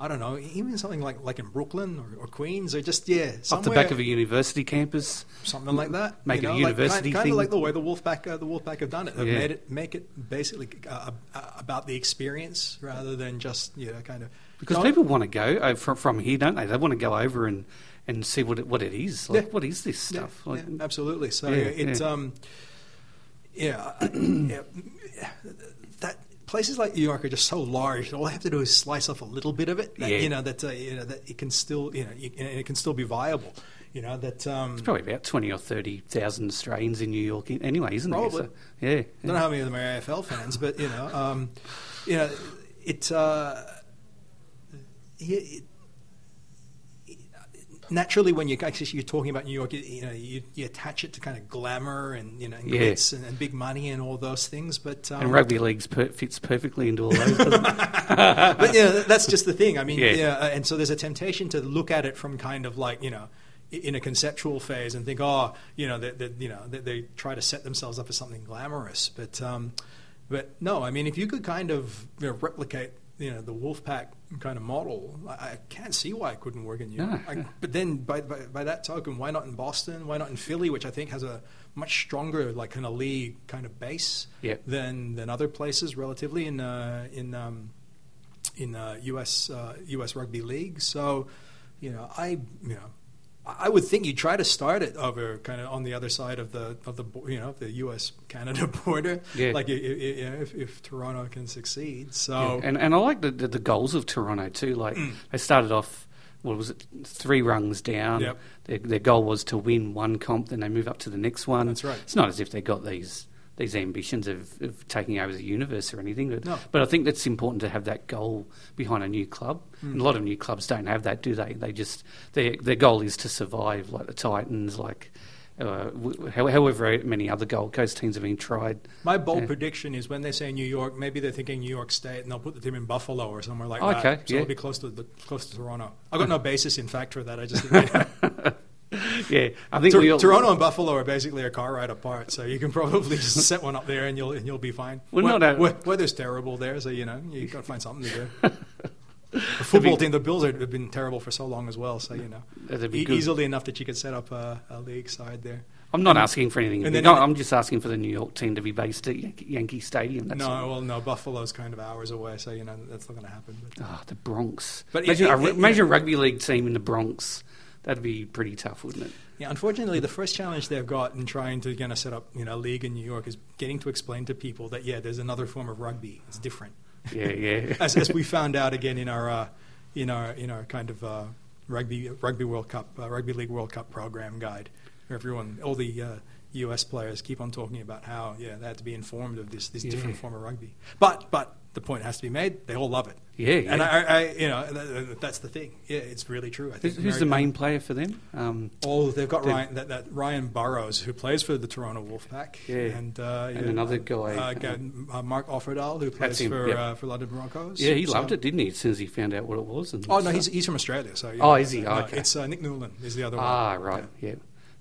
Speaker 2: I don't know, even something like like in Brooklyn or, or Queens or just yeah,
Speaker 1: Off the back of a university campus.
Speaker 2: something like that.
Speaker 1: Make
Speaker 2: you
Speaker 1: it a university
Speaker 2: like, kind,
Speaker 1: thing.
Speaker 2: of like the way the Wolfpack uh, the Wolfpack have done it. They've
Speaker 1: Yeah.
Speaker 2: made it make it basically uh, uh, about the experience rather than just you know kind of
Speaker 1: Because
Speaker 2: No,
Speaker 1: people want to go uh, from, from here, don't they? They want to go over and, and see what it, what it is. Like,
Speaker 2: Yeah.
Speaker 1: what is this
Speaker 2: Yeah,
Speaker 1: stuff? Like,
Speaker 2: yeah, absolutely. So it's
Speaker 1: yeah.
Speaker 2: um, yeah, yeah, places like New York are just so large. All I have to do is slice off a little bit of it. That,
Speaker 1: Yeah.
Speaker 2: You know that uh, you know that it can still you know you, it can still be viable. You know that um,
Speaker 1: Probably about twenty or thirty thousand Australians in New York, anyway, isn't
Speaker 2: Probably.
Speaker 1: there? So, yeah,
Speaker 2: I don't know how many of them are AFL fans, but you know, um, you know, it, uh, it, it- naturally when you actually you're talking about New York, you, you know, you, you attach it to kind of glamour and you know, and
Speaker 1: Yeah.
Speaker 2: glitz and, and big money and all those things. But um,
Speaker 1: and rugby leagues per, fits perfectly into all those.
Speaker 2: but know, that's just the thing. I mean,
Speaker 1: Yeah.
Speaker 2: yeah. and so there's a temptation to look at it from kind of like you know, in a conceptual phase and think, oh, you know, that that, you know, they, they try to set themselves up as something glamorous. But um, but no, I mean, if you could kind of you know, replicate. You know the Wolfpack kind of model. I, I can't see why it couldn't work in New York.
Speaker 1: No,
Speaker 2: I- but then, by, by by that token, why not in Boston? Why not in Philly, which I think has a much stronger like kind of league kind of base than than other places relatively in uh, in um, in uh, U.S. Uh, U.S. Rugby League. So, you know, I you know, I would think you try to start it over kind of on the other side of the of the you know the U.S. Canada border.
Speaker 1: Yeah.
Speaker 2: Like if, if Toronto can succeed. So
Speaker 1: Yeah, and and I like the, the the goals of Toronto too. Like
Speaker 2: Mm.
Speaker 1: they started off, what was it, three rungs down.
Speaker 2: Yep.
Speaker 1: Their, their goal was to win one comp, then they move up to the next one.
Speaker 2: That's right.
Speaker 1: It's not as if they got these these ambitions of, of taking over the universe or anything. But,
Speaker 2: No.
Speaker 1: but I think that's important to have that goal behind a new club.
Speaker 2: Mm.
Speaker 1: And a lot of new clubs don't have that, do they? They just their their goal is to survive, like the Titans, like. Uh, however, many other Gold Coast teams have been tried.
Speaker 2: my bold
Speaker 1: Yeah.
Speaker 2: prediction is when they say New York, maybe they're thinking New York State, and they'll put the team in Buffalo or somewhere like
Speaker 1: Okay,
Speaker 2: that. So
Speaker 1: yeah.
Speaker 2: it'll be close to the, close to Toronto. I've got no basis in fact for that. I just think,
Speaker 1: yeah, I think
Speaker 2: Tor-
Speaker 1: all,
Speaker 2: Toronto and Buffalo are basically a car ride apart, so you can probably just set one up there and you'll and you'll be fine.
Speaker 1: Well,
Speaker 2: We- we- weather's terrible there, so you know you've got to find something to do. The football team, the Bills have been terrible for so long as well, so you know
Speaker 1: be
Speaker 2: e- easily enough that you could set up a, a league side there.
Speaker 1: I'm not asking for anything.
Speaker 2: then-
Speaker 1: No, I'm just asking for the New York team to be based at Yankee, Yankee Stadium. That's
Speaker 2: no,
Speaker 1: all.
Speaker 2: well, no, Buffalo's kind of hours away, so you know that's not going to happen. But,
Speaker 1: Oh, the Bronx.
Speaker 2: But
Speaker 1: imagine,
Speaker 2: it-
Speaker 1: a-
Speaker 2: it-
Speaker 1: imagine a rugby league team in the Bronx. That'd be pretty tough, wouldn't it?
Speaker 2: yeah, unfortunately, the first challenge they've got in trying to kind of set up you know a league in New York is getting to explain to people that yeah, there's another form of rugby. It's different.
Speaker 1: Yeah, yeah.
Speaker 2: as, as we found out again in our uh, in our in our kind of uh, rugby rugby World Cup uh, rugby league World Cup program guide, where everyone all the uh, U.S. players keep on talking about how yeah they had to be informed of this this different form of rugby. But but the point has to be made. They all love it.
Speaker 1: Yeah, yeah.
Speaker 2: And I, I you know that, that's the thing. Yeah, it's really true. I think
Speaker 1: Who's, the main player for them? Um,
Speaker 2: Oh, they've got Ryan, that, that Ryan Burroughs, who plays for the Toronto Wolfpack,
Speaker 1: Yeah.
Speaker 2: and uh,
Speaker 1: And
Speaker 2: yeah,
Speaker 1: another guy,
Speaker 2: uh, got, uh, Mark Offerdahl, who plays
Speaker 1: him,
Speaker 2: for
Speaker 1: yeah.
Speaker 2: uh, for London Broncos.
Speaker 1: yeah, he
Speaker 2: So-
Speaker 1: loved it, didn't he? As soon as he found out what it was. And
Speaker 2: Oh no, he's he's from Australia. So yeah.
Speaker 1: Oh, is he? Oh, okay.
Speaker 2: It's uh, Nick Newland is the other one.
Speaker 1: ah right, yeah.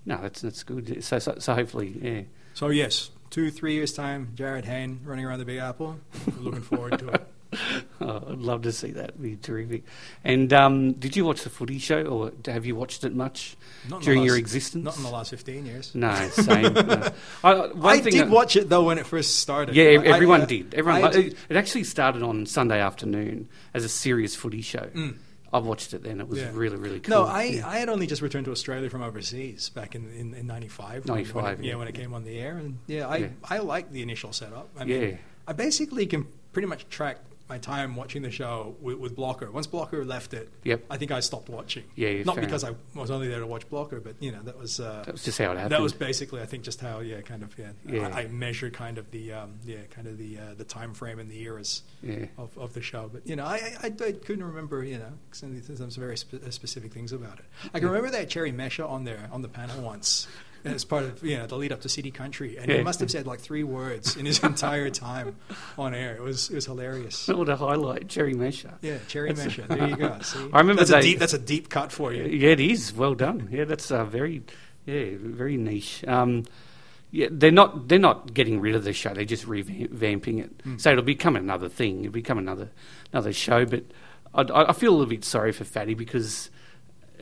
Speaker 1: No, that's that's good. So so, so hopefully, yeah.
Speaker 2: So yes, two three years time, Jarryd Hayne running around the Big Apple. Looking forward to it.
Speaker 1: Oh, I'd love to see that. It'd be terrific. And um, did you watch the footy show, or have you watched it much
Speaker 2: Not
Speaker 1: during your existence?
Speaker 2: Not in the last fifteen years.
Speaker 1: No, same. no. I,
Speaker 2: I did
Speaker 1: that-
Speaker 2: watch it though when it first started.
Speaker 1: Yeah,
Speaker 2: I-
Speaker 1: everyone
Speaker 2: I-
Speaker 1: did. Everyone. It, actually started on Sunday afternoon as a serious footy show.
Speaker 2: Mm.
Speaker 1: I watched it then. It was
Speaker 2: Yeah.
Speaker 1: really, really cool.
Speaker 2: No, I,
Speaker 1: yeah.
Speaker 2: I had only just returned to Australia from overseas back in in, in 95.
Speaker 1: 95,
Speaker 2: when it- yeah,
Speaker 1: yeah.
Speaker 2: when it came on the air, and yeah, I. I liked the initial setup. I
Speaker 1: Yeah.
Speaker 2: I basically can pretty much track my time watching the show with, with Blocker. Once Blocker left it,
Speaker 1: Yep.
Speaker 2: I think I stopped watching.
Speaker 1: Yeah, yeah,
Speaker 2: not because I was only there to watch Blocker, but you know that was. Uh,
Speaker 1: that was just how it happened.
Speaker 2: that was basically, I think, just how yeah, kind of yeah.
Speaker 1: Yeah.
Speaker 2: I, I measure kind of the um, yeah, kind of the uh, the time frame and the eras
Speaker 1: yeah.
Speaker 2: of, of the show. But you know, I, I, I couldn't remember you know some, some very spe- specific things about it. I can remember that Cherry Mesha on there on the panel once. As part of you know the lead up to City Country, and he must have said like three words in his entire time on air. It was it was hilarious.
Speaker 1: What a highlight, Jerry Mesha.
Speaker 2: Yeah, Cherry
Speaker 1: That's-
Speaker 2: Mesha. There you go. See?
Speaker 1: I remember
Speaker 2: that's a deep that's a deep cut for you.
Speaker 1: Yeah, it is. Well done. Yeah, that's uh, very, yeah, very niche. Um, yeah, they're not they're not getting rid of the show. They're just revamping it.
Speaker 2: Hmm.
Speaker 1: So it'll become another thing. It'll become another another show. But I, I I feel a little bit sorry for Fatty because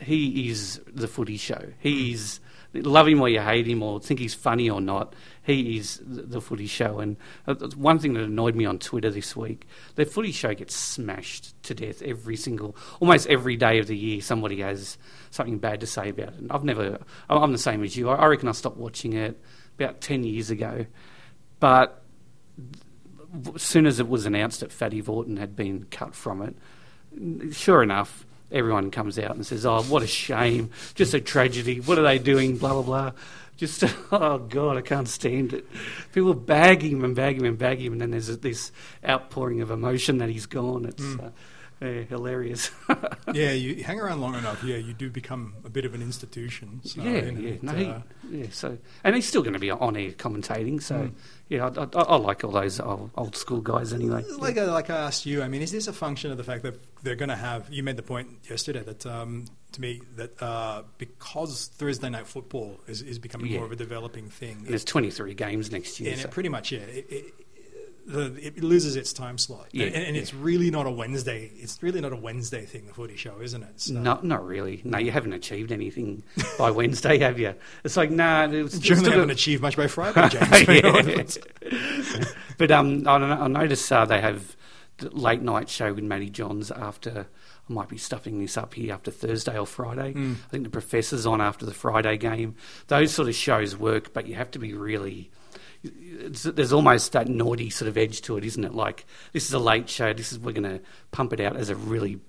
Speaker 1: he is the footy show. He's love him or you hate him or think he's funny or not. He is the, footy show. And uh, one thing that annoyed me on Twitter this week, the footy show gets smashed to death every single, almost every day of the year. Somebody has something bad to say about it. And I've never. I'm the same as you. I reckon I stopped watching it about ten years ago, but as soon as it was announced that Fatty Vautin had been cut from it, sure enough, everyone comes out and says, "Oh, what a shame! Just a tragedy. What are they doing? Blah blah blah." Just oh god, I can't stand it. People bag him and bag him and bag him, and then there's this outpouring of emotion that he's gone. It's
Speaker 2: Mm.
Speaker 1: uh, yeah, hilarious.
Speaker 2: yeah, you hang around long enough, yeah, you do become a bit of an institution. So,
Speaker 1: yeah,
Speaker 2: you know,
Speaker 1: yeah, no, he,
Speaker 2: uh,
Speaker 1: yeah. So, and he's still going to be on air commentating. So,
Speaker 2: Mm.
Speaker 1: yeah, I, I, I like all those old, old school guys anyway.
Speaker 2: Like, I, like I asked you, I mean, is this a function of the fact that they're going to have? You made the point yesterday that um, to me that uh, because Thursday night football is, is becoming
Speaker 1: Yeah.
Speaker 2: more of a developing thing,
Speaker 1: there's 23 games next year.
Speaker 2: and
Speaker 1: so-
Speaker 2: it pretty much yeah, it, it, the, it loses its time slot.
Speaker 1: Yeah,
Speaker 2: and, and
Speaker 1: yeah.
Speaker 2: it's really not a Wednesday. It's really not a Wednesday thing. The footy show, isn't it? So-
Speaker 1: No, not really. No, you haven't achieved anything by Wednesday, have you? It's like, nah, it's, it's still
Speaker 2: haven't
Speaker 1: got-
Speaker 2: achieved much by Friday, James. You know what I mean?
Speaker 1: but um, I, don't I notice uh, they have the late night show with Matty Johns after. I might be stuffing this up here after Thursday or Friday.
Speaker 2: Mm.
Speaker 1: I think the professor's on after the Friday game. Those sort of shows work, but you have to be really. It's, there's almost that naughty sort of edge to it, isn't it? Like this is a late show. This is we're going to pump it out as a really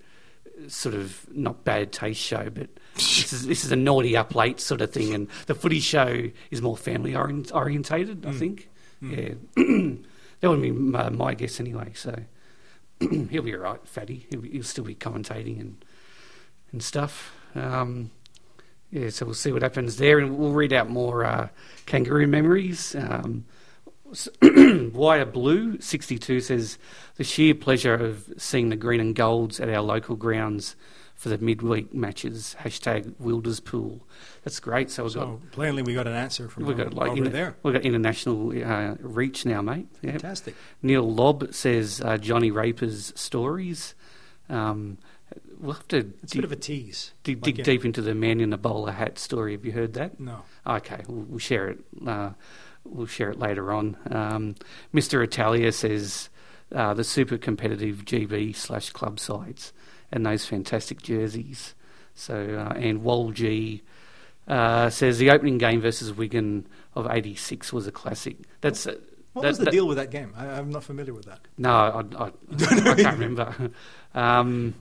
Speaker 1: uh, sort of not bad taste show, but this is this is a naughty up late sort of thing. And the footy show is more family orient, orientated, I
Speaker 2: Mm.
Speaker 1: think.
Speaker 2: Mm.
Speaker 1: Yeah, that would be my, my guess anyway. So he'll be all right, Fatty. He'll, be, he'll still be commentating and and stuff. Um, yeah, so we'll see what happens there, and we'll read out more uh, kangaroo memories. Um, Wire Blue sixty two says the sheer pleasure of seeing the green and golds at our local grounds for the midweek matches. Hashtag Wilderspool. That's great. So we've got
Speaker 2: plainly, we got an answer from
Speaker 1: we've got like
Speaker 2: over
Speaker 1: inter-
Speaker 2: there.
Speaker 1: we've got international uh, reach now, mate. Yeah.
Speaker 2: Fantastic.
Speaker 1: Neil Lobb says uh, Johnny Raper's stories. Um, we'll have to
Speaker 2: It's a bit of a tease.
Speaker 1: dig,
Speaker 2: like
Speaker 1: dig
Speaker 2: in-
Speaker 1: deep into the man in the bowler hat story. Have you heard that?
Speaker 2: No.
Speaker 1: Okay, we'll, we'll share it. Uh, we'll share it later on. Um, Mr. Italia says uh, the super competitive GB slash club sides and those fantastic jerseys. So uh, and Wol G uh, says the opening game versus Wigan of '86 was a classic. That's uh,
Speaker 2: What
Speaker 1: that-
Speaker 2: was the
Speaker 1: that-
Speaker 2: deal with that game? I, I'm not familiar with that.
Speaker 1: no, I, I, I can't remember. Um,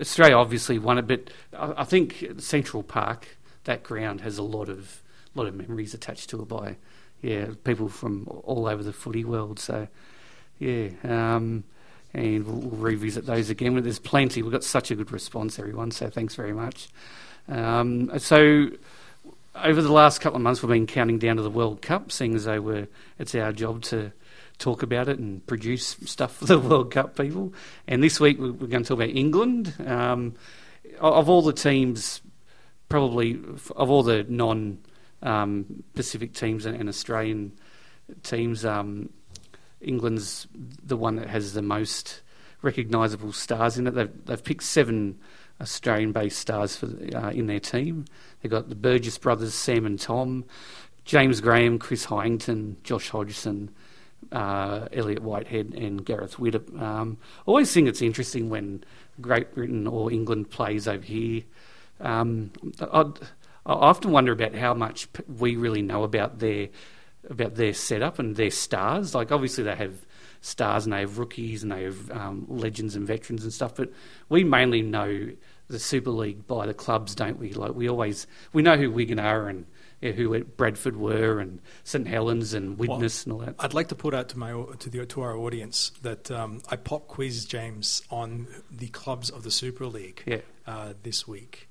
Speaker 1: Australia obviously won it, but I, think Central Park, that ground, has a lot of lot of memories attached to it by yeah people from all over the footy world. So yeah, um, and we'll, we'll revisit those again. There's plenty. We've got such a good response, everyone. So thanks very much. Um, so over the last couple of months, we've been counting down to the World Cup, seeing as though we're, it's our job to talk about it and produce stuff for the World Cup people. And this week, we- we're going to talk about England. Um, of all the teams, probably of all the non um, Pacific teams and, and Australian teams, um, England's the one that has the most recognisable stars in it. They've, they've picked seven Australian-based stars for uh, in their team. They've got the Burgess brothers, Sam and Tom, James Graham, Chris Heighington, Josh Hodgson, uh, Elliot Whitehead, and Gareth Widdop. Um, always think it's interesting when Great Britain or England plays over here. Um, I often wonder about how much we really know about their about their setup and their stars. Like obviously they have stars and they have rookies and they have um, legends and veterans and stuff, but we mainly know the Super League by the clubs, don't we? Like we always we know who Wigan are and yeah, who Bradford were and St Helens and Widnes and all that.
Speaker 2: I'd like to put out to my to the to our audience that um, I pop quiz James on the clubs of the Super League
Speaker 1: Yeah.
Speaker 2: uh, this week,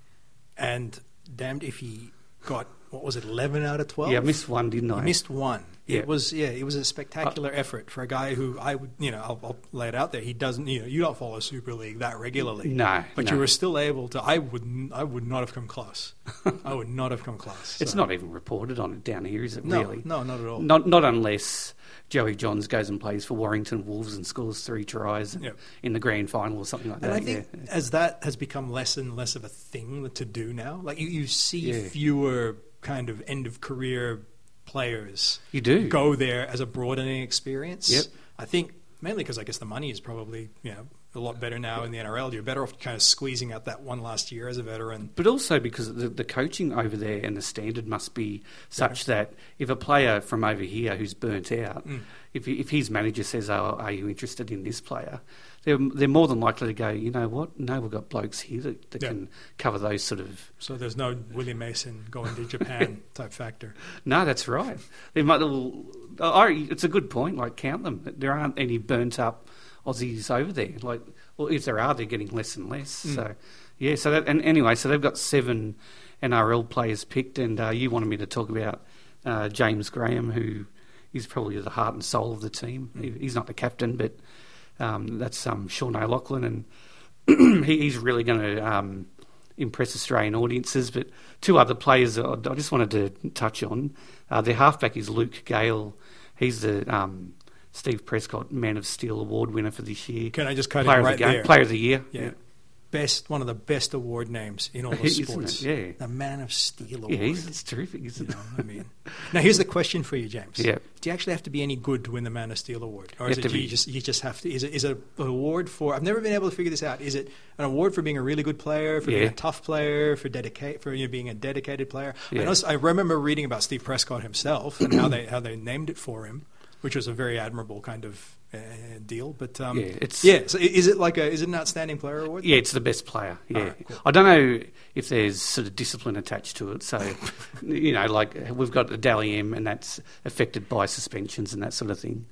Speaker 2: and damned if he got what was it, eleven out of twelve?
Speaker 1: Yeah, I missed one, didn't I?
Speaker 2: He missed one.
Speaker 1: Yeah.
Speaker 2: It was yeah, it was a spectacular uh, effort for a guy who I would you know I'll, I'll lay it out there. He doesn't you know you don't follow Super League that regularly.
Speaker 1: No,
Speaker 2: but
Speaker 1: no.
Speaker 2: you were still able to. I would I would not have come close. I would not have come close.
Speaker 1: It's not even reported on it down here, is it?
Speaker 2: no
Speaker 1: really?
Speaker 2: no not at all.
Speaker 1: Not not unless Joey Johns goes and plays for Warrington Wolves and scores three tries
Speaker 2: Yep.
Speaker 1: in the grand final or something like
Speaker 2: And
Speaker 1: that.
Speaker 2: I think
Speaker 1: yeah.
Speaker 2: as that has become less and less of a thing to do now, like you, you see
Speaker 1: Yeah.
Speaker 2: fewer kind of end of career players
Speaker 1: you do.
Speaker 2: go there as a broadening experience.
Speaker 1: Yep.
Speaker 2: I think mainly because I guess the money is probably you know a lot better now in the NRL. You're better off kind of squeezing out that one last year as a veteran.
Speaker 1: But also because the, the coaching over there and the standard must be such that if a player from over here who's burnt out,
Speaker 2: Mm.
Speaker 1: if, he- if his manager says, "Oh, are you interested in this player?" They're, they're more than likely to go. You know what? No, we've got blokes here that, that
Speaker 2: Yeah.
Speaker 1: can cover those sort of.
Speaker 2: So there's no William Mason going to Japan type factor.
Speaker 1: No, that's right. There might. It's a good point. Like count them. There aren't any burnt up Aussies over there. Like, well, if there are, they're getting less and less.
Speaker 2: Mm.
Speaker 1: So, yeah. So that and anyway, so they've got seven NRL players picked, and uh, you wanted me to talk about uh, James Graham, who is probably the heart and soul of the team.
Speaker 2: Mm.
Speaker 1: He- He's not the captain, but um, that's um, Sean O'Loughlin, and he, he's really going to um, impress Australian audiences. But two other players I, I just wanted to touch on. Uh, their halfback is Luke Gale. He's the um, Steve Prescott Man of Steel Award winner for this year.
Speaker 2: Can I just cut
Speaker 1: Player
Speaker 2: in
Speaker 1: of
Speaker 2: right
Speaker 1: the game,
Speaker 2: there?
Speaker 1: Player of the year.
Speaker 2: Yeah. Best one of the best award names in all of sports.
Speaker 1: Yeah.
Speaker 2: The Man of Steel Award.
Speaker 1: Yeah, he's, it's terrific, isn't
Speaker 2: know,
Speaker 1: it?
Speaker 2: I mean, now here's the question for you, James.
Speaker 1: Yeah.
Speaker 2: Do you actually have to be any good to win the Man of Steel award, or
Speaker 1: You
Speaker 2: is it you just you just have to? Is it is it an award for? I've never been able to figure this out. Is it an award for being a really good player, for being a tough player, for dedicate for you know, being a dedicated player? I,
Speaker 1: Yeah.
Speaker 2: know, I remember reading about Steve Prescott himself and how they how they named it for him, which was a very admirable kind of uh, deal. But um,
Speaker 1: Yeah, it's-
Speaker 2: yeah. So is it like a is it an outstanding player award?
Speaker 1: Yeah, it's the best player. Yeah,
Speaker 2: Alright, cool.
Speaker 1: I don't know if there's sort of discipline attached to it. So, you know, like we've got the Dally M, and that's affected by suspensions and that sort of thing.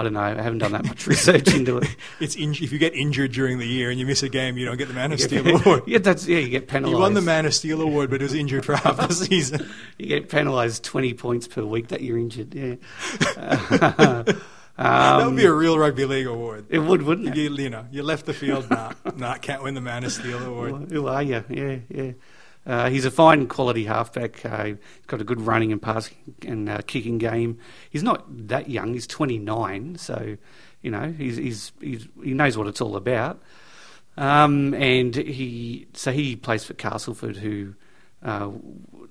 Speaker 1: I don't know. I haven't done that much research into it.
Speaker 2: It's in, if you get injured during the year and you miss a game, you don't get the Man of Steel award.
Speaker 1: yeah, that's yeah. You get penalised.
Speaker 2: He won the Man of Steel award, but it was injured for half the season.
Speaker 1: You get penalised twenty points per week that you're injured. Yeah. Uh,
Speaker 2: that would be a
Speaker 1: Um,
Speaker 2: real rugby league award.
Speaker 1: it would, wouldn't it?
Speaker 2: You, you know, you left the field. Nah, nah, can't win the Man of Steel award.
Speaker 1: Who are you? Yeah, yeah. Uh, he's a fine quality halfback. Uh, he's got a good running and passing and uh, kicking game. He's not that young. He's 29, so you know he's, he's, he's he knows what it's all about. Um, and he so he plays for Castleford, who uh,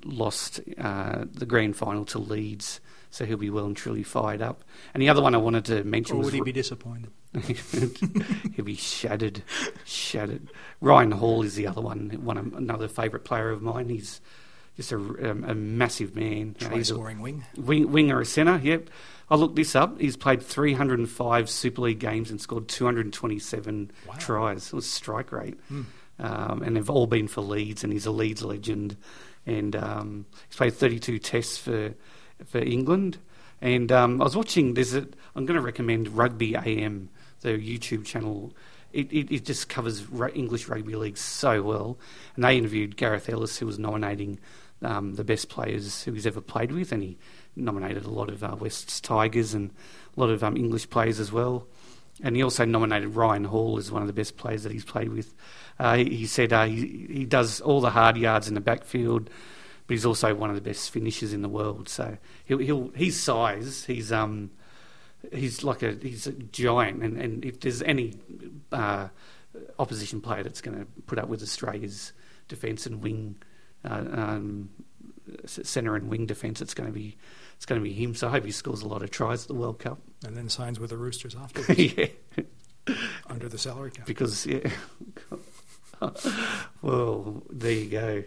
Speaker 1: lost uh, the grand final to Leeds. So he'll be well and truly fired up. And the other one I wanted to mention
Speaker 2: Or
Speaker 1: was
Speaker 2: would he be disappointed?
Speaker 1: He'll be shattered, shattered. Ryan Hall is the other one, one another favourite player of mine. He's just a, um, a massive man.
Speaker 2: Try
Speaker 1: he's a
Speaker 2: scoring wing.
Speaker 1: wing, winger or centre. Yep. I looked this up. He's played 305 Super League games and scored 227
Speaker 2: Wow.
Speaker 1: tries. It was strike rate,
Speaker 2: Hmm.
Speaker 1: um, and they've all been for Leeds, and he's a Leeds legend. And um, he's played 32 tests for for England. And um, I was watching. There's a. I'm going to recommend Rugby AM, the YouTube channel. It, it, it just covers English rugby league so well. And they interviewed Gareth Ellis, who was nominating um, the best players who he's ever played with, and he nominated a lot of uh, West's Tigers and a lot of um, English players as well. And he also nominated Ryan Hall as one of the best players that he's played with. Uh, he, he said uh, he, he does all the hard yards in the backfield, but he's also one of the best finishers in the world. So he'll, he'll his size, he's um, he's like a he's a giant, and, and if there's any uh, opposition player that's going to put up with Australia's defence and wing, uh, um, centre and wing defence, it's going to be it's going to be him. So I hope he scores a lot of tries at the World Cup.
Speaker 2: And then signs with the Roosters afterwards
Speaker 1: yeah,
Speaker 2: under the salary cap.
Speaker 1: because yeah. well, there you go.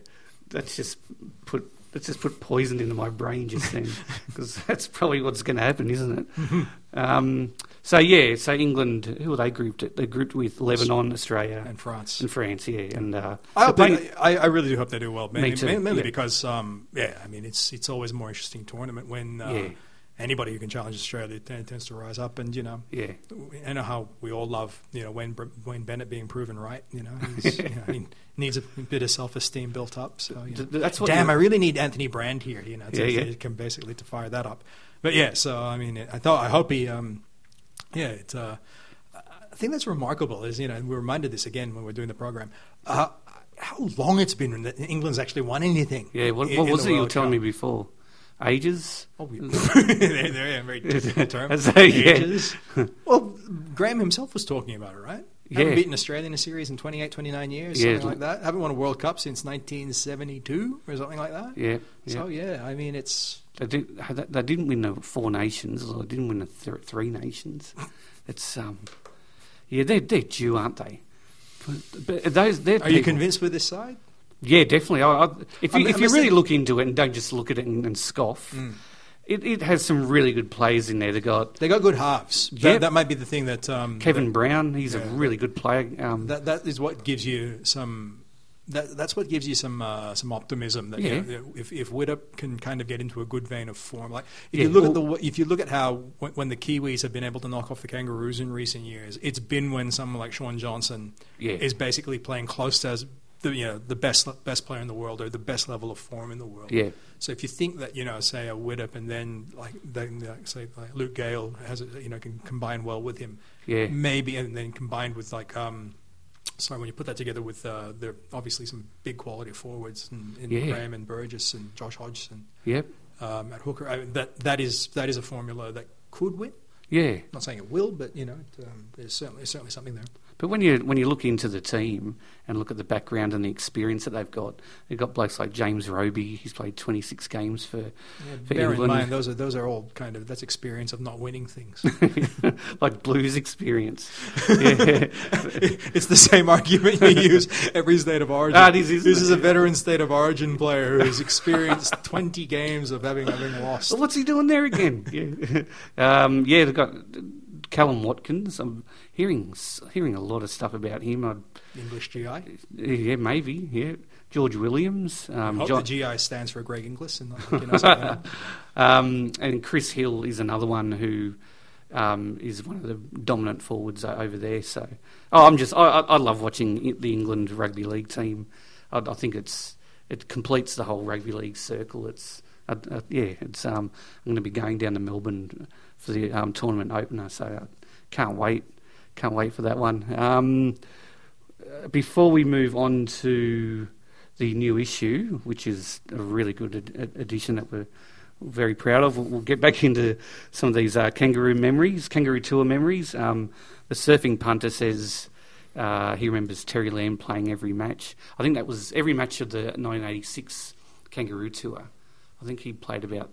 Speaker 1: That's just put let's just put poison into my brain just then, because that's probably what's going to happen, isn't it? Um, so yeah, so England, who were they grouped? At? They grouped with Lebanon, Australia,
Speaker 2: And France.
Speaker 1: and France. Yeah, and uh,
Speaker 2: I, hope
Speaker 1: they're
Speaker 2: they,
Speaker 1: playing-
Speaker 2: I, I really do hope they do well. Mainly,
Speaker 1: too,
Speaker 2: mainly
Speaker 1: yeah.
Speaker 2: because, um, yeah, I mean, it's it's always a more interesting tournament when uh,
Speaker 1: Yeah.
Speaker 2: anybody who can challenge Australia t- tends to rise up. And you know,
Speaker 1: yeah,
Speaker 2: I know how we all love you know Wayne Br- Wayne Bennett being proven right. You know, he's, you know he needs a bit of self esteem built up. So you know.
Speaker 1: That's what.
Speaker 2: damn, I really need Anthony Brand here. You know, to,
Speaker 1: Yeah, yeah.
Speaker 2: to- can basically to fire that up. But yeah, so I mean, I thought I hope he, um, yeah, it. Uh, I think that's remarkable. Is you know, we're reminded this again when we're doing the program. Uh, how long it's been that England's actually won anything?
Speaker 1: yeah, what, what
Speaker 2: in
Speaker 1: was
Speaker 2: the
Speaker 1: it you were telling me before? Ages.
Speaker 2: Oh, we, there, there, yeah, very term.
Speaker 1: So, yeah.
Speaker 2: Ages. Well, Graham himself was talking about it, right? Haven't beaten Australia in a series in 28, 29 years,
Speaker 1: Yeah.
Speaker 2: something like that. Haven't won a World Cup since 1972 or something like that.
Speaker 1: Yeah, yeah.
Speaker 2: So yeah, I mean it's
Speaker 1: They, did, they didn't win the four nations, or they didn't win the th- three nations. It's um, yeah, they're they're due, aren't they? But, but those,
Speaker 2: Are you convinced with this side?
Speaker 1: Yeah, definitely. I, I, if
Speaker 2: I
Speaker 1: you
Speaker 2: mean-
Speaker 1: if you really look into it and don't just look at it and, and scoff, it, it has some really good players in there. They got
Speaker 2: They got good halves.
Speaker 1: Yep.
Speaker 2: That, that might be the thing that um,
Speaker 1: Kevin Brown. He's a really good player. Um,
Speaker 2: That that is what gives you some. That, that's what gives you some uh, some optimism. That you know, if if Widdop can kind of get into a good vein of form, like if
Speaker 1: Yeah,
Speaker 2: you look
Speaker 1: well-
Speaker 2: at the if you look at how when, when the Kiwis have been able to knock off the Kangaroos in recent years, it's been when someone like Shaun Johnson
Speaker 1: Yeah.
Speaker 2: is basically playing close to as the you know the best best player in the world or the best level of form in the world.
Speaker 1: yeah,
Speaker 2: So if you think that you know, say a Widdop and then like then like, say like Luke Gale has a, you know can combine well with him,
Speaker 1: yeah,
Speaker 2: maybe and then combined with like um sorry when you put that together with uh there are obviously some big quality forwards in, in
Speaker 1: Yeah.
Speaker 2: Graham and Burgess and Josh Hodgson
Speaker 1: yep,
Speaker 2: um, at hooker I mean, that that is that is a formula that could win
Speaker 1: yeah.
Speaker 2: I'm not saying it will but you know it, um, there's certainly certainly something there
Speaker 1: But when you when you look into the team and look at the background and the experience that they've got, they've got blokes like James Roby. He's played 26 games for
Speaker 2: yeah,
Speaker 1: For
Speaker 2: bear
Speaker 1: England.
Speaker 2: in mind those are those are all kind of that's experience of not winning things
Speaker 1: like Blues experience. Yeah.
Speaker 2: it's the same argument you use every state of origin.
Speaker 1: Ah, is,
Speaker 2: this
Speaker 1: it?
Speaker 2: is a veteran state of origin player who's experienced 20 games of having having lost.
Speaker 1: So what's he doing there again? yeah, um, yeah. They've got Kallum Watkins. I'm hearing hearing a lot of stuff about him. I,
Speaker 2: English GI.
Speaker 1: Yeah, maybe. Yeah, George Williams. Um,
Speaker 2: hope
Speaker 1: John,
Speaker 2: the GI stands for Greg Inglis and not, you know,
Speaker 1: um, and Chris Hill is another one who um, is one of the dominant forwards over there. So, oh, I'm just I, I I love watching the England rugby league team. I, I think it's it completes the whole rugby league circle. It's uh, uh, yeah, it's um, I'm going to be going down to Melbourne for the um, tournament opener, so I can't wait, can't wait for that one. Um, before we move on to the new issue, which is a really good ad- addition that we're very proud of. We'll, we'll get back into some of these uh, kangaroo memories, kangaroo tour memories. Um, the surfing punter says uh, he remembers Terry Lamb playing every match. I think that was every match of the 1986 kangaroo tour. I think he played about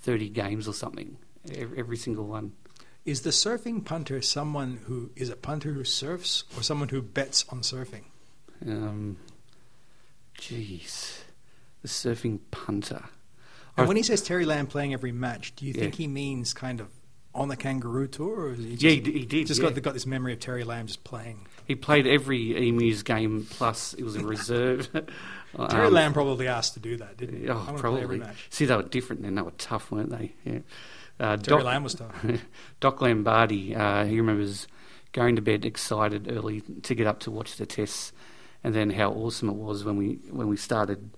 Speaker 1: 30 games or something, every, single one.
Speaker 2: Is the surfing punter someone who is a punter who surfs or someone who bets on surfing?
Speaker 1: Um, jeez, the surfing punter.
Speaker 2: And when he says Terry Lamb playing every match, do you
Speaker 1: Yeah.
Speaker 2: think he means kind of on the Kangaroo tour, or is he just,
Speaker 1: Yeah, he he did,
Speaker 2: Just
Speaker 1: yeah.
Speaker 2: got got this memory of Terry Lamb just playing.
Speaker 1: He played every Emus game, plus it was a reserve.
Speaker 2: Terry
Speaker 1: Um,
Speaker 2: Lamb probably asked to do that, didn't he?
Speaker 1: Oh, probably.
Speaker 2: every match.
Speaker 1: See, they were different then. They were tough, weren't they? Yeah. Uh,
Speaker 2: Terry
Speaker 1: Doc,
Speaker 2: Lamb was tough.
Speaker 1: Doc Lombardi, uh, he remembers going to bed excited early to get up to watch the tests, and then how awesome it was when we when we started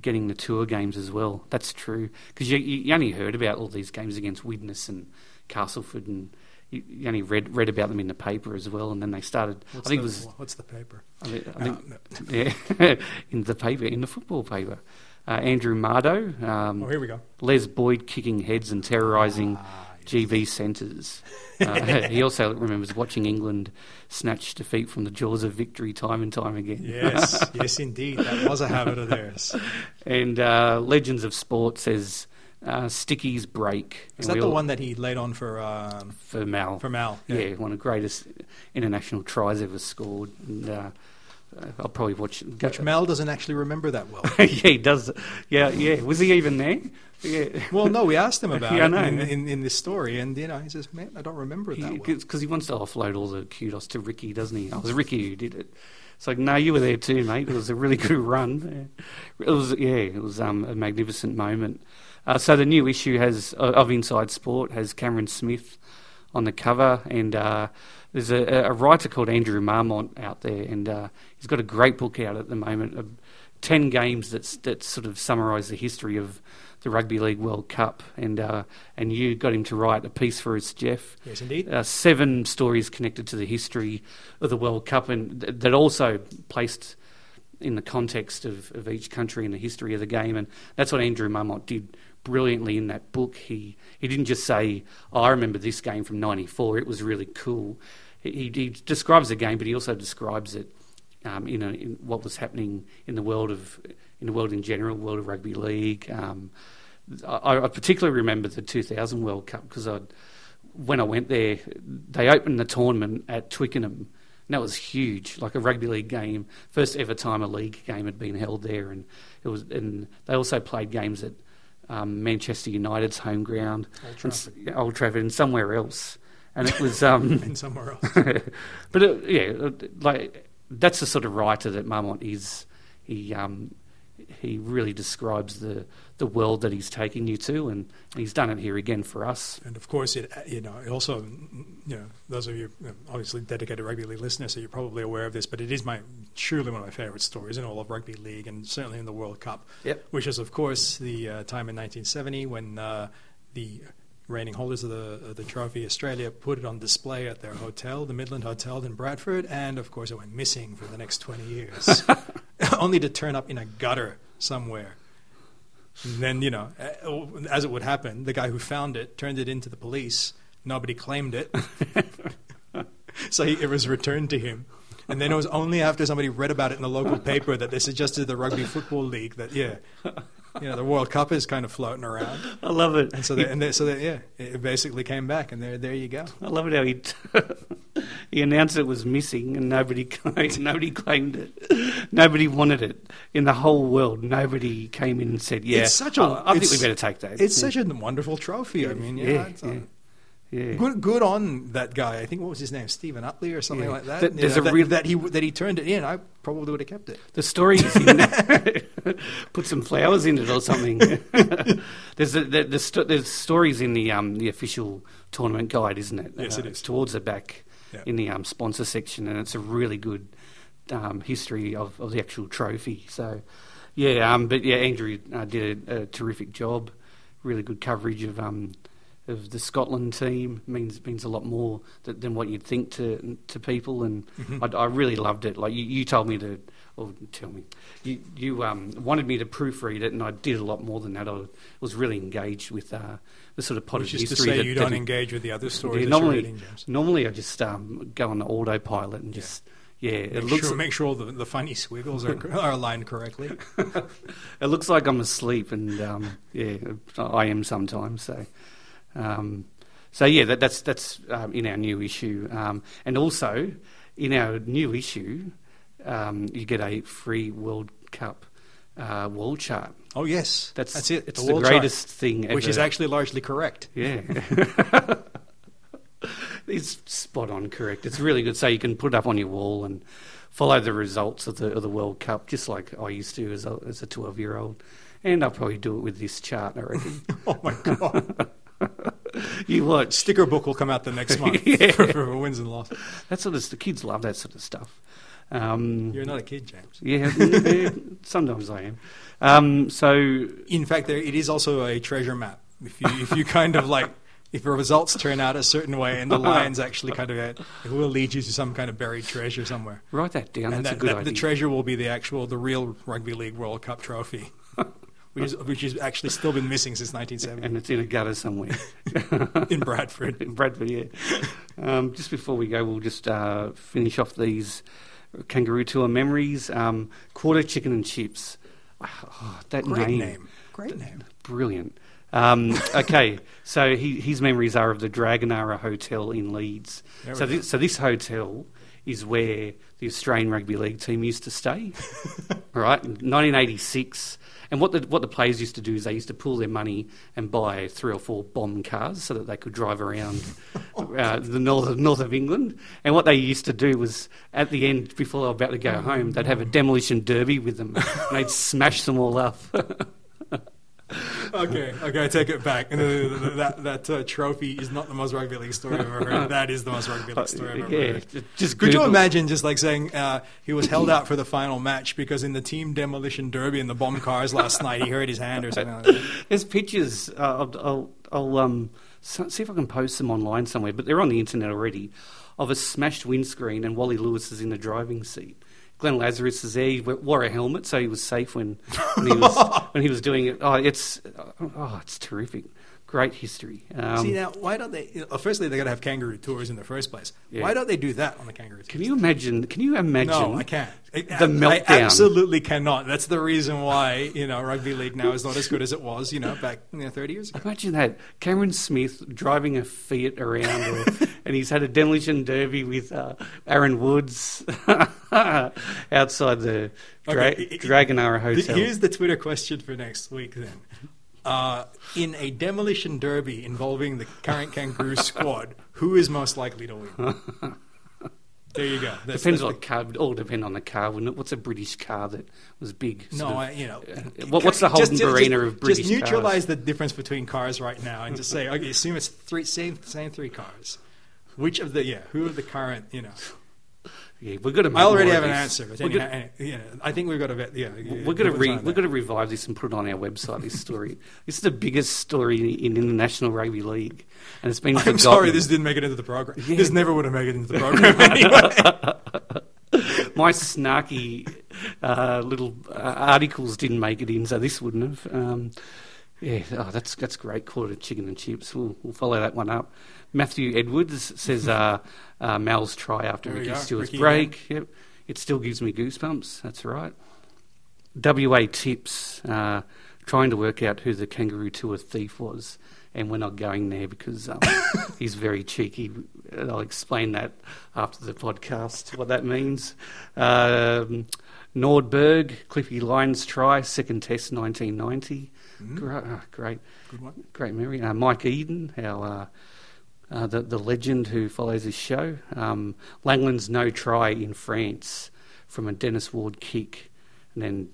Speaker 1: getting the tour games as well. That's true because you, you only heard about all these games against Widnes and Castleford, and you, you only read read about them in the paper as well. And then they started.
Speaker 2: What's
Speaker 1: I think
Speaker 2: the,
Speaker 1: it was
Speaker 2: what's the paper?
Speaker 1: I think, I
Speaker 2: No,
Speaker 1: think
Speaker 2: no.
Speaker 1: yeah, in the paper, in the football paper. Uh, Andrew Mardo, um,
Speaker 2: Oh, here we go.
Speaker 1: Les Boyd kicking heads and terrorising
Speaker 2: Ah, yes.
Speaker 1: GB centres. Uh, he also remembers watching England snatch defeat from the jaws of victory time and time again.
Speaker 2: Yes, yes, indeed. That was a habit of theirs.
Speaker 1: And uh, Legends of Sport says uh, Sticky's break.
Speaker 2: Is that the one that he laid on for um,
Speaker 1: for Mal?
Speaker 2: for Mal?
Speaker 1: yeah. one of the greatest international tries ever scored. And uh, I'll probably watch.
Speaker 2: Which Mel doesn't actually remember that well.
Speaker 1: yeah, he does. Yeah, yeah. Was he even there? Yeah.
Speaker 2: Well, no, we asked him about
Speaker 1: Yeah,
Speaker 2: it in, in, in this story, and you know, he says, "Man, I don't remember it that well."
Speaker 1: Because he wants to offload all the kudos to Ricky, doesn't he? Oh, it was Ricky who did it. It's like, no, you were there too, mate. It was a really good run. It was, yeah, it was um, a magnificent moment. Uh, so the new issue has of Inside Sport has Cameron Smith on the cover, and uh, there's a, a writer called Andrew Marmont out there, and uh, he's got a great book out at the moment of ten games that's that sort of summarise the history of the Rugby League World Cup, and uh, and you got him to write a piece for us, Jeff
Speaker 2: Yes, indeed.
Speaker 1: uh, seven stories connected to the history of the World Cup, and th- that also placed in the context of, of each country and the history of the game. And that's what Andrew Marmont did brilliantly in that book. He he didn't just say, oh, "I remember this game from '94; it was really cool." He, he describes the game, but he also describes it um, in, a, in what was happening in the world of in the world in general, world of rugby league. Um, I, I particularly remember the 2000 World Cup because when I went there, they opened the tournament at Twickenham. And that was huge, like a rugby league game, first ever time a league game had been held there, and it was. And they also played games at um, Manchester United's home ground,
Speaker 2: Old Trafford.
Speaker 1: yeah, Old Trafford, and somewhere else. And it was, um,
Speaker 2: and somewhere else.
Speaker 1: but it, yeah, like that's the sort of writer that Marmont is. He um, he really describes the the world that he's taking you to, and he's done it here again for us.
Speaker 2: And of course, it you know it also you know those of you obviously dedicated rugby league listeners, so you're probably aware of this. But it is my surely one of my favourite stories in all of rugby league, and certainly in the World Cup.
Speaker 1: Yep.
Speaker 2: Which is of course the uh, time in 1970 when uh, the reigning holders of the of the trophy, Australia, put it on display at their hotel, the Midland Hotel in Bradford, and of course it went missing for the next 20 years, only to turn up in a gutter somewhere. And then, you know, as it would happen, the guy who found it turned it into the police. Nobody claimed it. so he, it was returned to him. And then it was only after somebody read about it in the local paper that they suggested the Rugby Football League that, yeah, you know, the World Cup is kind of floating around.
Speaker 1: I love it.
Speaker 2: And so, they, and they, so they, yeah, it basically came back, and there, there you go.
Speaker 1: I love it how he he announced it was missing, and nobody claimed, nobody claimed it. Nobody wanted it in the whole world. Nobody came in and said, "Yeah,
Speaker 2: It's such a-
Speaker 1: I, I think we better take that."
Speaker 2: It's
Speaker 1: yeah.
Speaker 2: such a wonderful trophy. I mean, yeah,
Speaker 1: yeah,
Speaker 2: it's, uh,
Speaker 1: yeah, yeah.
Speaker 2: Good, good on that guy. I think what was his name, Stephen Utley or something
Speaker 1: Yeah.
Speaker 2: like that.
Speaker 1: Th- there's
Speaker 2: know,
Speaker 1: a
Speaker 2: that,
Speaker 1: real-
Speaker 2: that he that he turned it in. I probably would have kept it.
Speaker 1: The stories in put some flowers in it or something. there's a, the, the sto- there's stories in the um, the official tournament guide, isn't it?
Speaker 2: Yes, it
Speaker 1: It's towards the back
Speaker 2: Yeah.
Speaker 1: in the um, sponsor section, and it's a really good um, history of, of the actual trophy. So, Yeah, um, but yeah, Andrew uh, did a, a terrific job. Really good coverage of um, of the Scotland team means means a lot more th- than what you'd think to to people, and
Speaker 2: Mm-hmm.
Speaker 1: I, I really loved it. Like you, you told me to, or tell me, you you um, wanted me to proofread it, and I did a lot more than that. I was really engaged with uh, the sort of potted
Speaker 2: Which is to say,
Speaker 1: that,
Speaker 2: you don't
Speaker 1: it-
Speaker 2: engage with the other stories
Speaker 1: yeah,
Speaker 2: that
Speaker 1: normally,
Speaker 2: you're reading,
Speaker 1: normally I just um, go on autopilot and
Speaker 2: Yeah.
Speaker 1: just yeah. it
Speaker 2: Make
Speaker 1: looks
Speaker 2: sure, make sure all the, the funny squiggles are, are aligned correctly.
Speaker 1: it looks like I'm asleep, and um, yeah, I am sometimes. So, um, so yeah, that, that's that's um, in our new issue, um, and also in our new issue, um, you get a free World Cup uh, wall chart.
Speaker 2: Oh yes,
Speaker 1: That's
Speaker 2: that's it.
Speaker 1: It's
Speaker 2: the
Speaker 1: the,
Speaker 2: wall chart,
Speaker 1: greatest thing ever.
Speaker 2: which is actually largely correct.
Speaker 1: yeah. it's spot on correct. It's really good. So you can put it up on your wall and follow the results of the of the World Cup, just like I used to as a as a twelve year old. And I'll probably do it with this chart. I reckon.
Speaker 2: Oh my god!
Speaker 1: you watch.
Speaker 2: Sticker book will come out the next month
Speaker 1: Yeah.
Speaker 2: for, for wins and losses.
Speaker 1: That sort of the kids love that sort of stuff. Um,
Speaker 2: You're not a kid, James.
Speaker 1: yeah, yeah, sometimes I am. Um, so
Speaker 2: In fact, there, it is also a treasure map. If you if you kind of like. If the results turn out a certain way and the lines actually kind of, it will lead you to some kind of buried treasure somewhere.
Speaker 1: write that down.
Speaker 2: and
Speaker 1: That's
Speaker 2: that,
Speaker 1: a good
Speaker 2: that-
Speaker 1: idea.
Speaker 2: the treasure will be the actual, the real Rugby League World Cup trophy, which is which has actually still been missing since 1970
Speaker 1: and it's in a gutter somewhere.
Speaker 2: in Bradford.
Speaker 1: in Bradford, yeah. Um, just before we go, we'll just uh, finish off these kangaroo tour memories. Um, quarter chicken and chips. Oh, that
Speaker 2: Great
Speaker 1: name,
Speaker 2: name. Great name.
Speaker 1: brilliant. Um, okay, so he, his memories are of the Dragonara Hotel in Leeds. So this, so this hotel is where the Australian Rugby League team used to stay, right? In 1986. And what the what the players used to do is they used to pool their money and buy three or four bomb cars so that they could drive around uh, the north north of England. And what they used to do was at the end, before they were about to go home, they'd have a demolition derby with them, and they'd smash them all up.
Speaker 2: Okay, okay, I take it back. Uh, that that uh, trophy is not the most rugby league story I've ever heard. That is the most rugby league story I've ever
Speaker 1: yeah,
Speaker 2: heard.
Speaker 1: ju- just
Speaker 2: Could you imagine just like saying uh, he was held out for the final match because in the team demolition derby in the bomb cars last night he hurt his hand or something like that?
Speaker 1: There's pictures. Uh, I'll, I'll, I'll um, see if I can post them online somewhere, but they're on the internet already. Of a smashed windscreen, and Wally Lewis is in the driving seat. Glenn Lazarus is there. He wore a helmet, so he was safe when, when he was when he was doing it. Oh, it's oh, it's terrific. Great history. Um,
Speaker 2: See now, why don't they? You know, firstly, they got to have kangaroo tours in the first place.
Speaker 1: Yeah.
Speaker 2: Why don't they do that on the kangaroo? Tours?
Speaker 1: can you imagine? Can you imagine?
Speaker 2: No, I can't. I,
Speaker 1: The
Speaker 2: I-
Speaker 1: meltdown.
Speaker 2: I absolutely cannot. That's the reason why you know rugby league now is not as good as it was. You know, back you know, thirty years ago.
Speaker 1: Imagine that Cameron Smith driving a Fiat around, or, and he's had a demolition derby with uh, Aaron Woods outside the Dra-
Speaker 2: Okay,
Speaker 1: Dragonara Hotel.
Speaker 2: Here's the Twitter question for next week. Then, uh, in a demolition derby involving the current kangaroo squad, who is most likely to win? There you go. That's,
Speaker 1: Depends
Speaker 2: that's
Speaker 1: on the car. It all depend on the car, wouldn't it? What's a British car that was big?
Speaker 2: no,
Speaker 1: of-
Speaker 2: I, you know.
Speaker 1: uh, what- what's the Holden Barina of British
Speaker 2: Just neutralize
Speaker 1: cars?
Speaker 2: the difference between cars right now and just say, okay, assume it's three same same three cars. Which of the yeah? Who are the current? You know,
Speaker 1: Yeah, we're going to.
Speaker 2: I already have an answer, but
Speaker 1: We're
Speaker 2: anyhow,
Speaker 1: gonna,
Speaker 2: you know, I think we've got to bet. Yeah,
Speaker 1: we're going to re, we're going to revive this and put it on our website. This story. this is the biggest story in the National rugby league, and it's been.
Speaker 2: I'm
Speaker 1: forgotten.
Speaker 2: sorry, this didn't make it into the program.
Speaker 1: Yeah.
Speaker 2: This never would have made it into the program anyway.
Speaker 1: my snarky uh, little uh, articles didn't make it in, so this wouldn't have. Um, yeah, oh, that's that's great. Quarter of chicken and chips. We'll, we'll follow that one up. Matthew Edwards says uh, uh, Mal's try after
Speaker 2: There
Speaker 1: Ricky Stuart's
Speaker 2: Ricky
Speaker 1: break. Yep, it still gives me goosebumps. That's right. WA tips. Uh, trying to work out who the kangaroo tour thief was. And we're not going there because um, he's very cheeky. I'll explain that after the podcast, what that means. Um, Nordberg, Cliffy Lyons try, second test 1990. Great, ah, great,
Speaker 2: Good one.
Speaker 1: great memory. Uh, Mike Eden, our uh, uh, the the legend who follows this show. Um, Langland's no try in France from a Dennis Ward kick, and then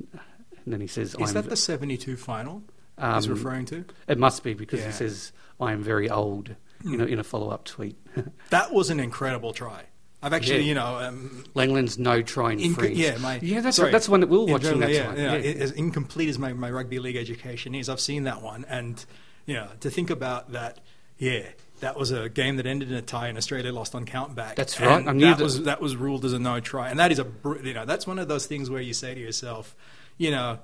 Speaker 1: and then he says,
Speaker 2: Is that the 72 final
Speaker 1: um,
Speaker 2: he's referring to?
Speaker 1: It must be because
Speaker 2: Yeah.
Speaker 1: he says, "I am very old." You know, in a follow up tweet.
Speaker 2: That was an incredible try. I've actually,
Speaker 1: Yeah.
Speaker 2: you know, um,
Speaker 1: Langland's no try in
Speaker 2: inco-
Speaker 1: France.
Speaker 2: yeah, my
Speaker 1: yeah, that's
Speaker 2: sorry.
Speaker 1: right. That's the one that we were
Speaker 2: In
Speaker 1: watching.
Speaker 2: yeah, yeah,
Speaker 1: Yeah.
Speaker 2: As incomplete as my, my rugby league education is, I've seen that one, and you know, to think about that, yeah, that was a game that ended in a tie, and Australia lost on count back.
Speaker 1: That's
Speaker 2: And
Speaker 1: right. I knew
Speaker 2: that
Speaker 1: that-
Speaker 2: was that was ruled as a no try, and that is a you know that's one of those things where you say to yourself, you know.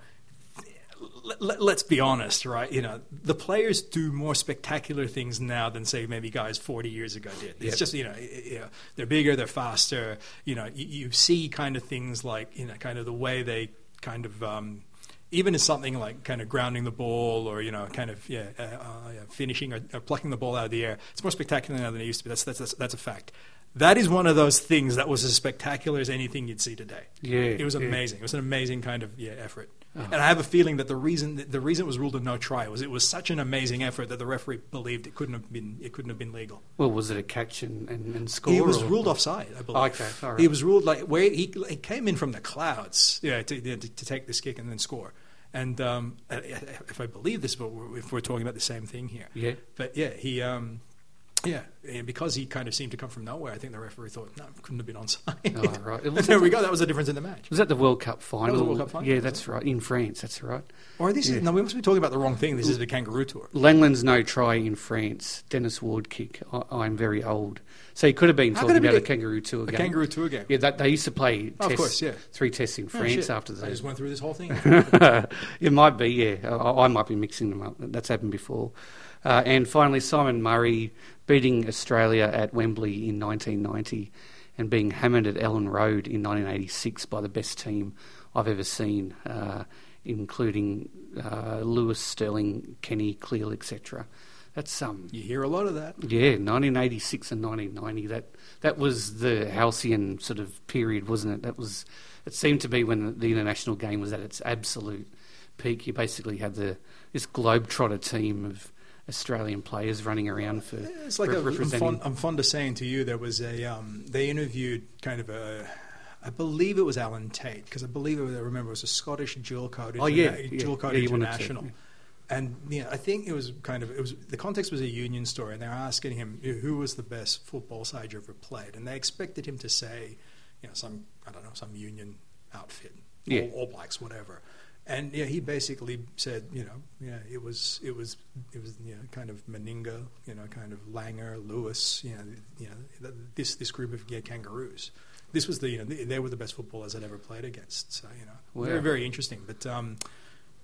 Speaker 2: Let, let's be honest, right? You know, the players do more spectacular things now than say maybe guys 40 years ago did. It's
Speaker 1: Yep.
Speaker 2: just you know, you know, they're bigger, they're faster. You know, you, you see kind of things like you know, kind of the way they kind of um, even in something like kind of grounding the ball or you know, kind of yeah, uh, uh, yeah finishing or, or plucking the ball out of the air. It's more spectacular now than it used to be. That's that's that's, that's a fact. That is one of those things that was as spectacular as anything you'd see today.
Speaker 1: Yeah,
Speaker 2: it was
Speaker 1: yeah.
Speaker 2: amazing. It was an amazing kind of yeah effort.
Speaker 1: Oh.
Speaker 2: And I have a feeling that the reason the reason it was ruled a no try was it was such an amazing effort that the referee believed it couldn't have been it couldn't have been legal.
Speaker 1: Well, was it a catch and, and, and score?
Speaker 2: He was
Speaker 1: or-
Speaker 2: ruled offside, I believe.
Speaker 1: Okay, all right.
Speaker 2: He was ruled like where he, he came in from the clouds, yeah, to, to, to take this kick and then score. And um, if I believe this, but if we're talking about the same thing here,
Speaker 1: Yeah.
Speaker 2: but yeah, he. Um, yeah, and because he kind of seemed to come from nowhere, I think the referee thought, no, couldn't have been onside.
Speaker 1: Oh, right.
Speaker 2: There we go. That was the difference in the match.
Speaker 1: Was that the World Cup final?
Speaker 2: World Cup final,
Speaker 1: Yeah, that's right. In France, that's right.
Speaker 2: Or this
Speaker 1: Yeah.
Speaker 2: is, no, we must be talking about the wrong thing. This is the Kangaroo Tour.
Speaker 1: Langland's no try in France. Dennis Ward kick. I, I'm very old. So he could have been
Speaker 2: How
Speaker 1: talking about
Speaker 2: be
Speaker 1: a kangaroo tour
Speaker 2: A
Speaker 1: game.
Speaker 2: Kangaroo Tour game.
Speaker 1: Yeah, that, they used to play
Speaker 2: Oh, of course, yeah.
Speaker 1: three tests in
Speaker 2: Oh,
Speaker 1: France
Speaker 2: shit.
Speaker 1: after
Speaker 2: I just went through this whole thing.
Speaker 1: it might be, yeah. I, I might be mixing them up. That's happened before. Uh, and finally, Simon Murray beating Australia at Wembley in 1990 and being hammered at Elland Road in 1986 by the best team I've ever seen, uh, including uh, Lewis, Sterling, Kenny, Cleal, etc. That's um,
Speaker 2: you hear a lot of that.
Speaker 1: yeah, 1986 and 1990. That that was the halcyon sort of period, wasn't it? That was. It seemed to be when the international game was at its absolute peak. You basically had the this globetrotter team of Australian players running around for
Speaker 2: It's like
Speaker 1: re-
Speaker 2: a, I'm, fond, I'm fond of saying to you, there was a um, they interviewed kind of a. I believe it was Alan Tait because I believe it was, I remember it was a Scottish dual code,
Speaker 1: Oh, yeah, yeah.
Speaker 2: dual code
Speaker 1: Yeah, to,
Speaker 2: international,
Speaker 1: yeah.
Speaker 2: and you know, I think it was kind of it was the context was a union story, and they were asking him who was the best football side you ever played, and they expected him to say, you know, some I don't know some union outfit,
Speaker 1: Yeah.
Speaker 2: all, all blacks, whatever. And yeah, he basically said, you know, yeah, it was, it was, it was, you know, kind of Meninga, you know, kind of Langer, Lewis, you know, you know, th- this this group of yeah, kangaroos. This was the, you know, they, they were the best footballers I'd ever played against. So you know,
Speaker 1: Wow.
Speaker 2: very very interesting. But um,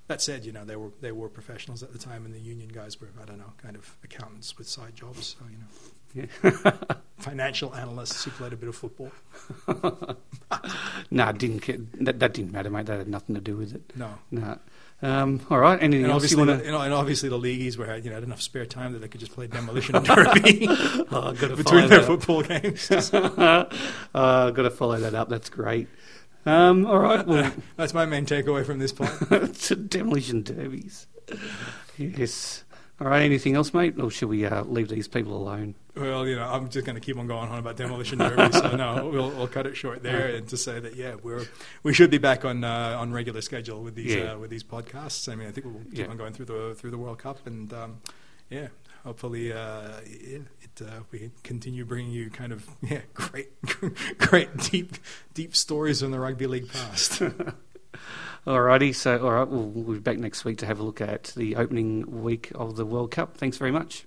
Speaker 2: that said, you know, they were they were professionals at the time, and the union guys were, I don't know, kind of accountants with side jobs. So you know,
Speaker 1: Yeah.
Speaker 2: financial analysts who played a bit of football.
Speaker 1: no, didn't. ca- That, that didn't matter, mate. That had nothing to do with it.
Speaker 2: No.
Speaker 1: No. Um, all right. Anything
Speaker 2: And
Speaker 1: else you
Speaker 2: obviously,
Speaker 1: want
Speaker 2: the,
Speaker 1: to?
Speaker 2: and obviously the leagueies were you know had enough spare time that they could just play demolition derby
Speaker 1: Oh, I've got to
Speaker 2: between their football games.
Speaker 1: uh, got to follow that up. That's great. Um, all right. Well,
Speaker 2: That's my main takeaway from this point.
Speaker 1: demolition derbies. Yes. All right. Anything else, mate? Or should we uh, leave these people alone?
Speaker 2: Well, you know, I'm just going to keep on going on about demolition derby, so no, we'll, we'll cut it short there, and to say that yeah, we're we should be back on uh, on regular schedule with these
Speaker 1: Yeah.
Speaker 2: uh, with these podcasts. I mean, I think we'll keep
Speaker 1: Yeah.
Speaker 2: on going through the through the World Cup, and um, yeah, hopefully uh, yeah, it uh, we continue bringing you kind of yeah great great deep deep stories from the rugby league past.
Speaker 1: Alrighty. So, all right. We'll, we'll be back next week to have a look at the opening week of the World Cup. Thanks very much.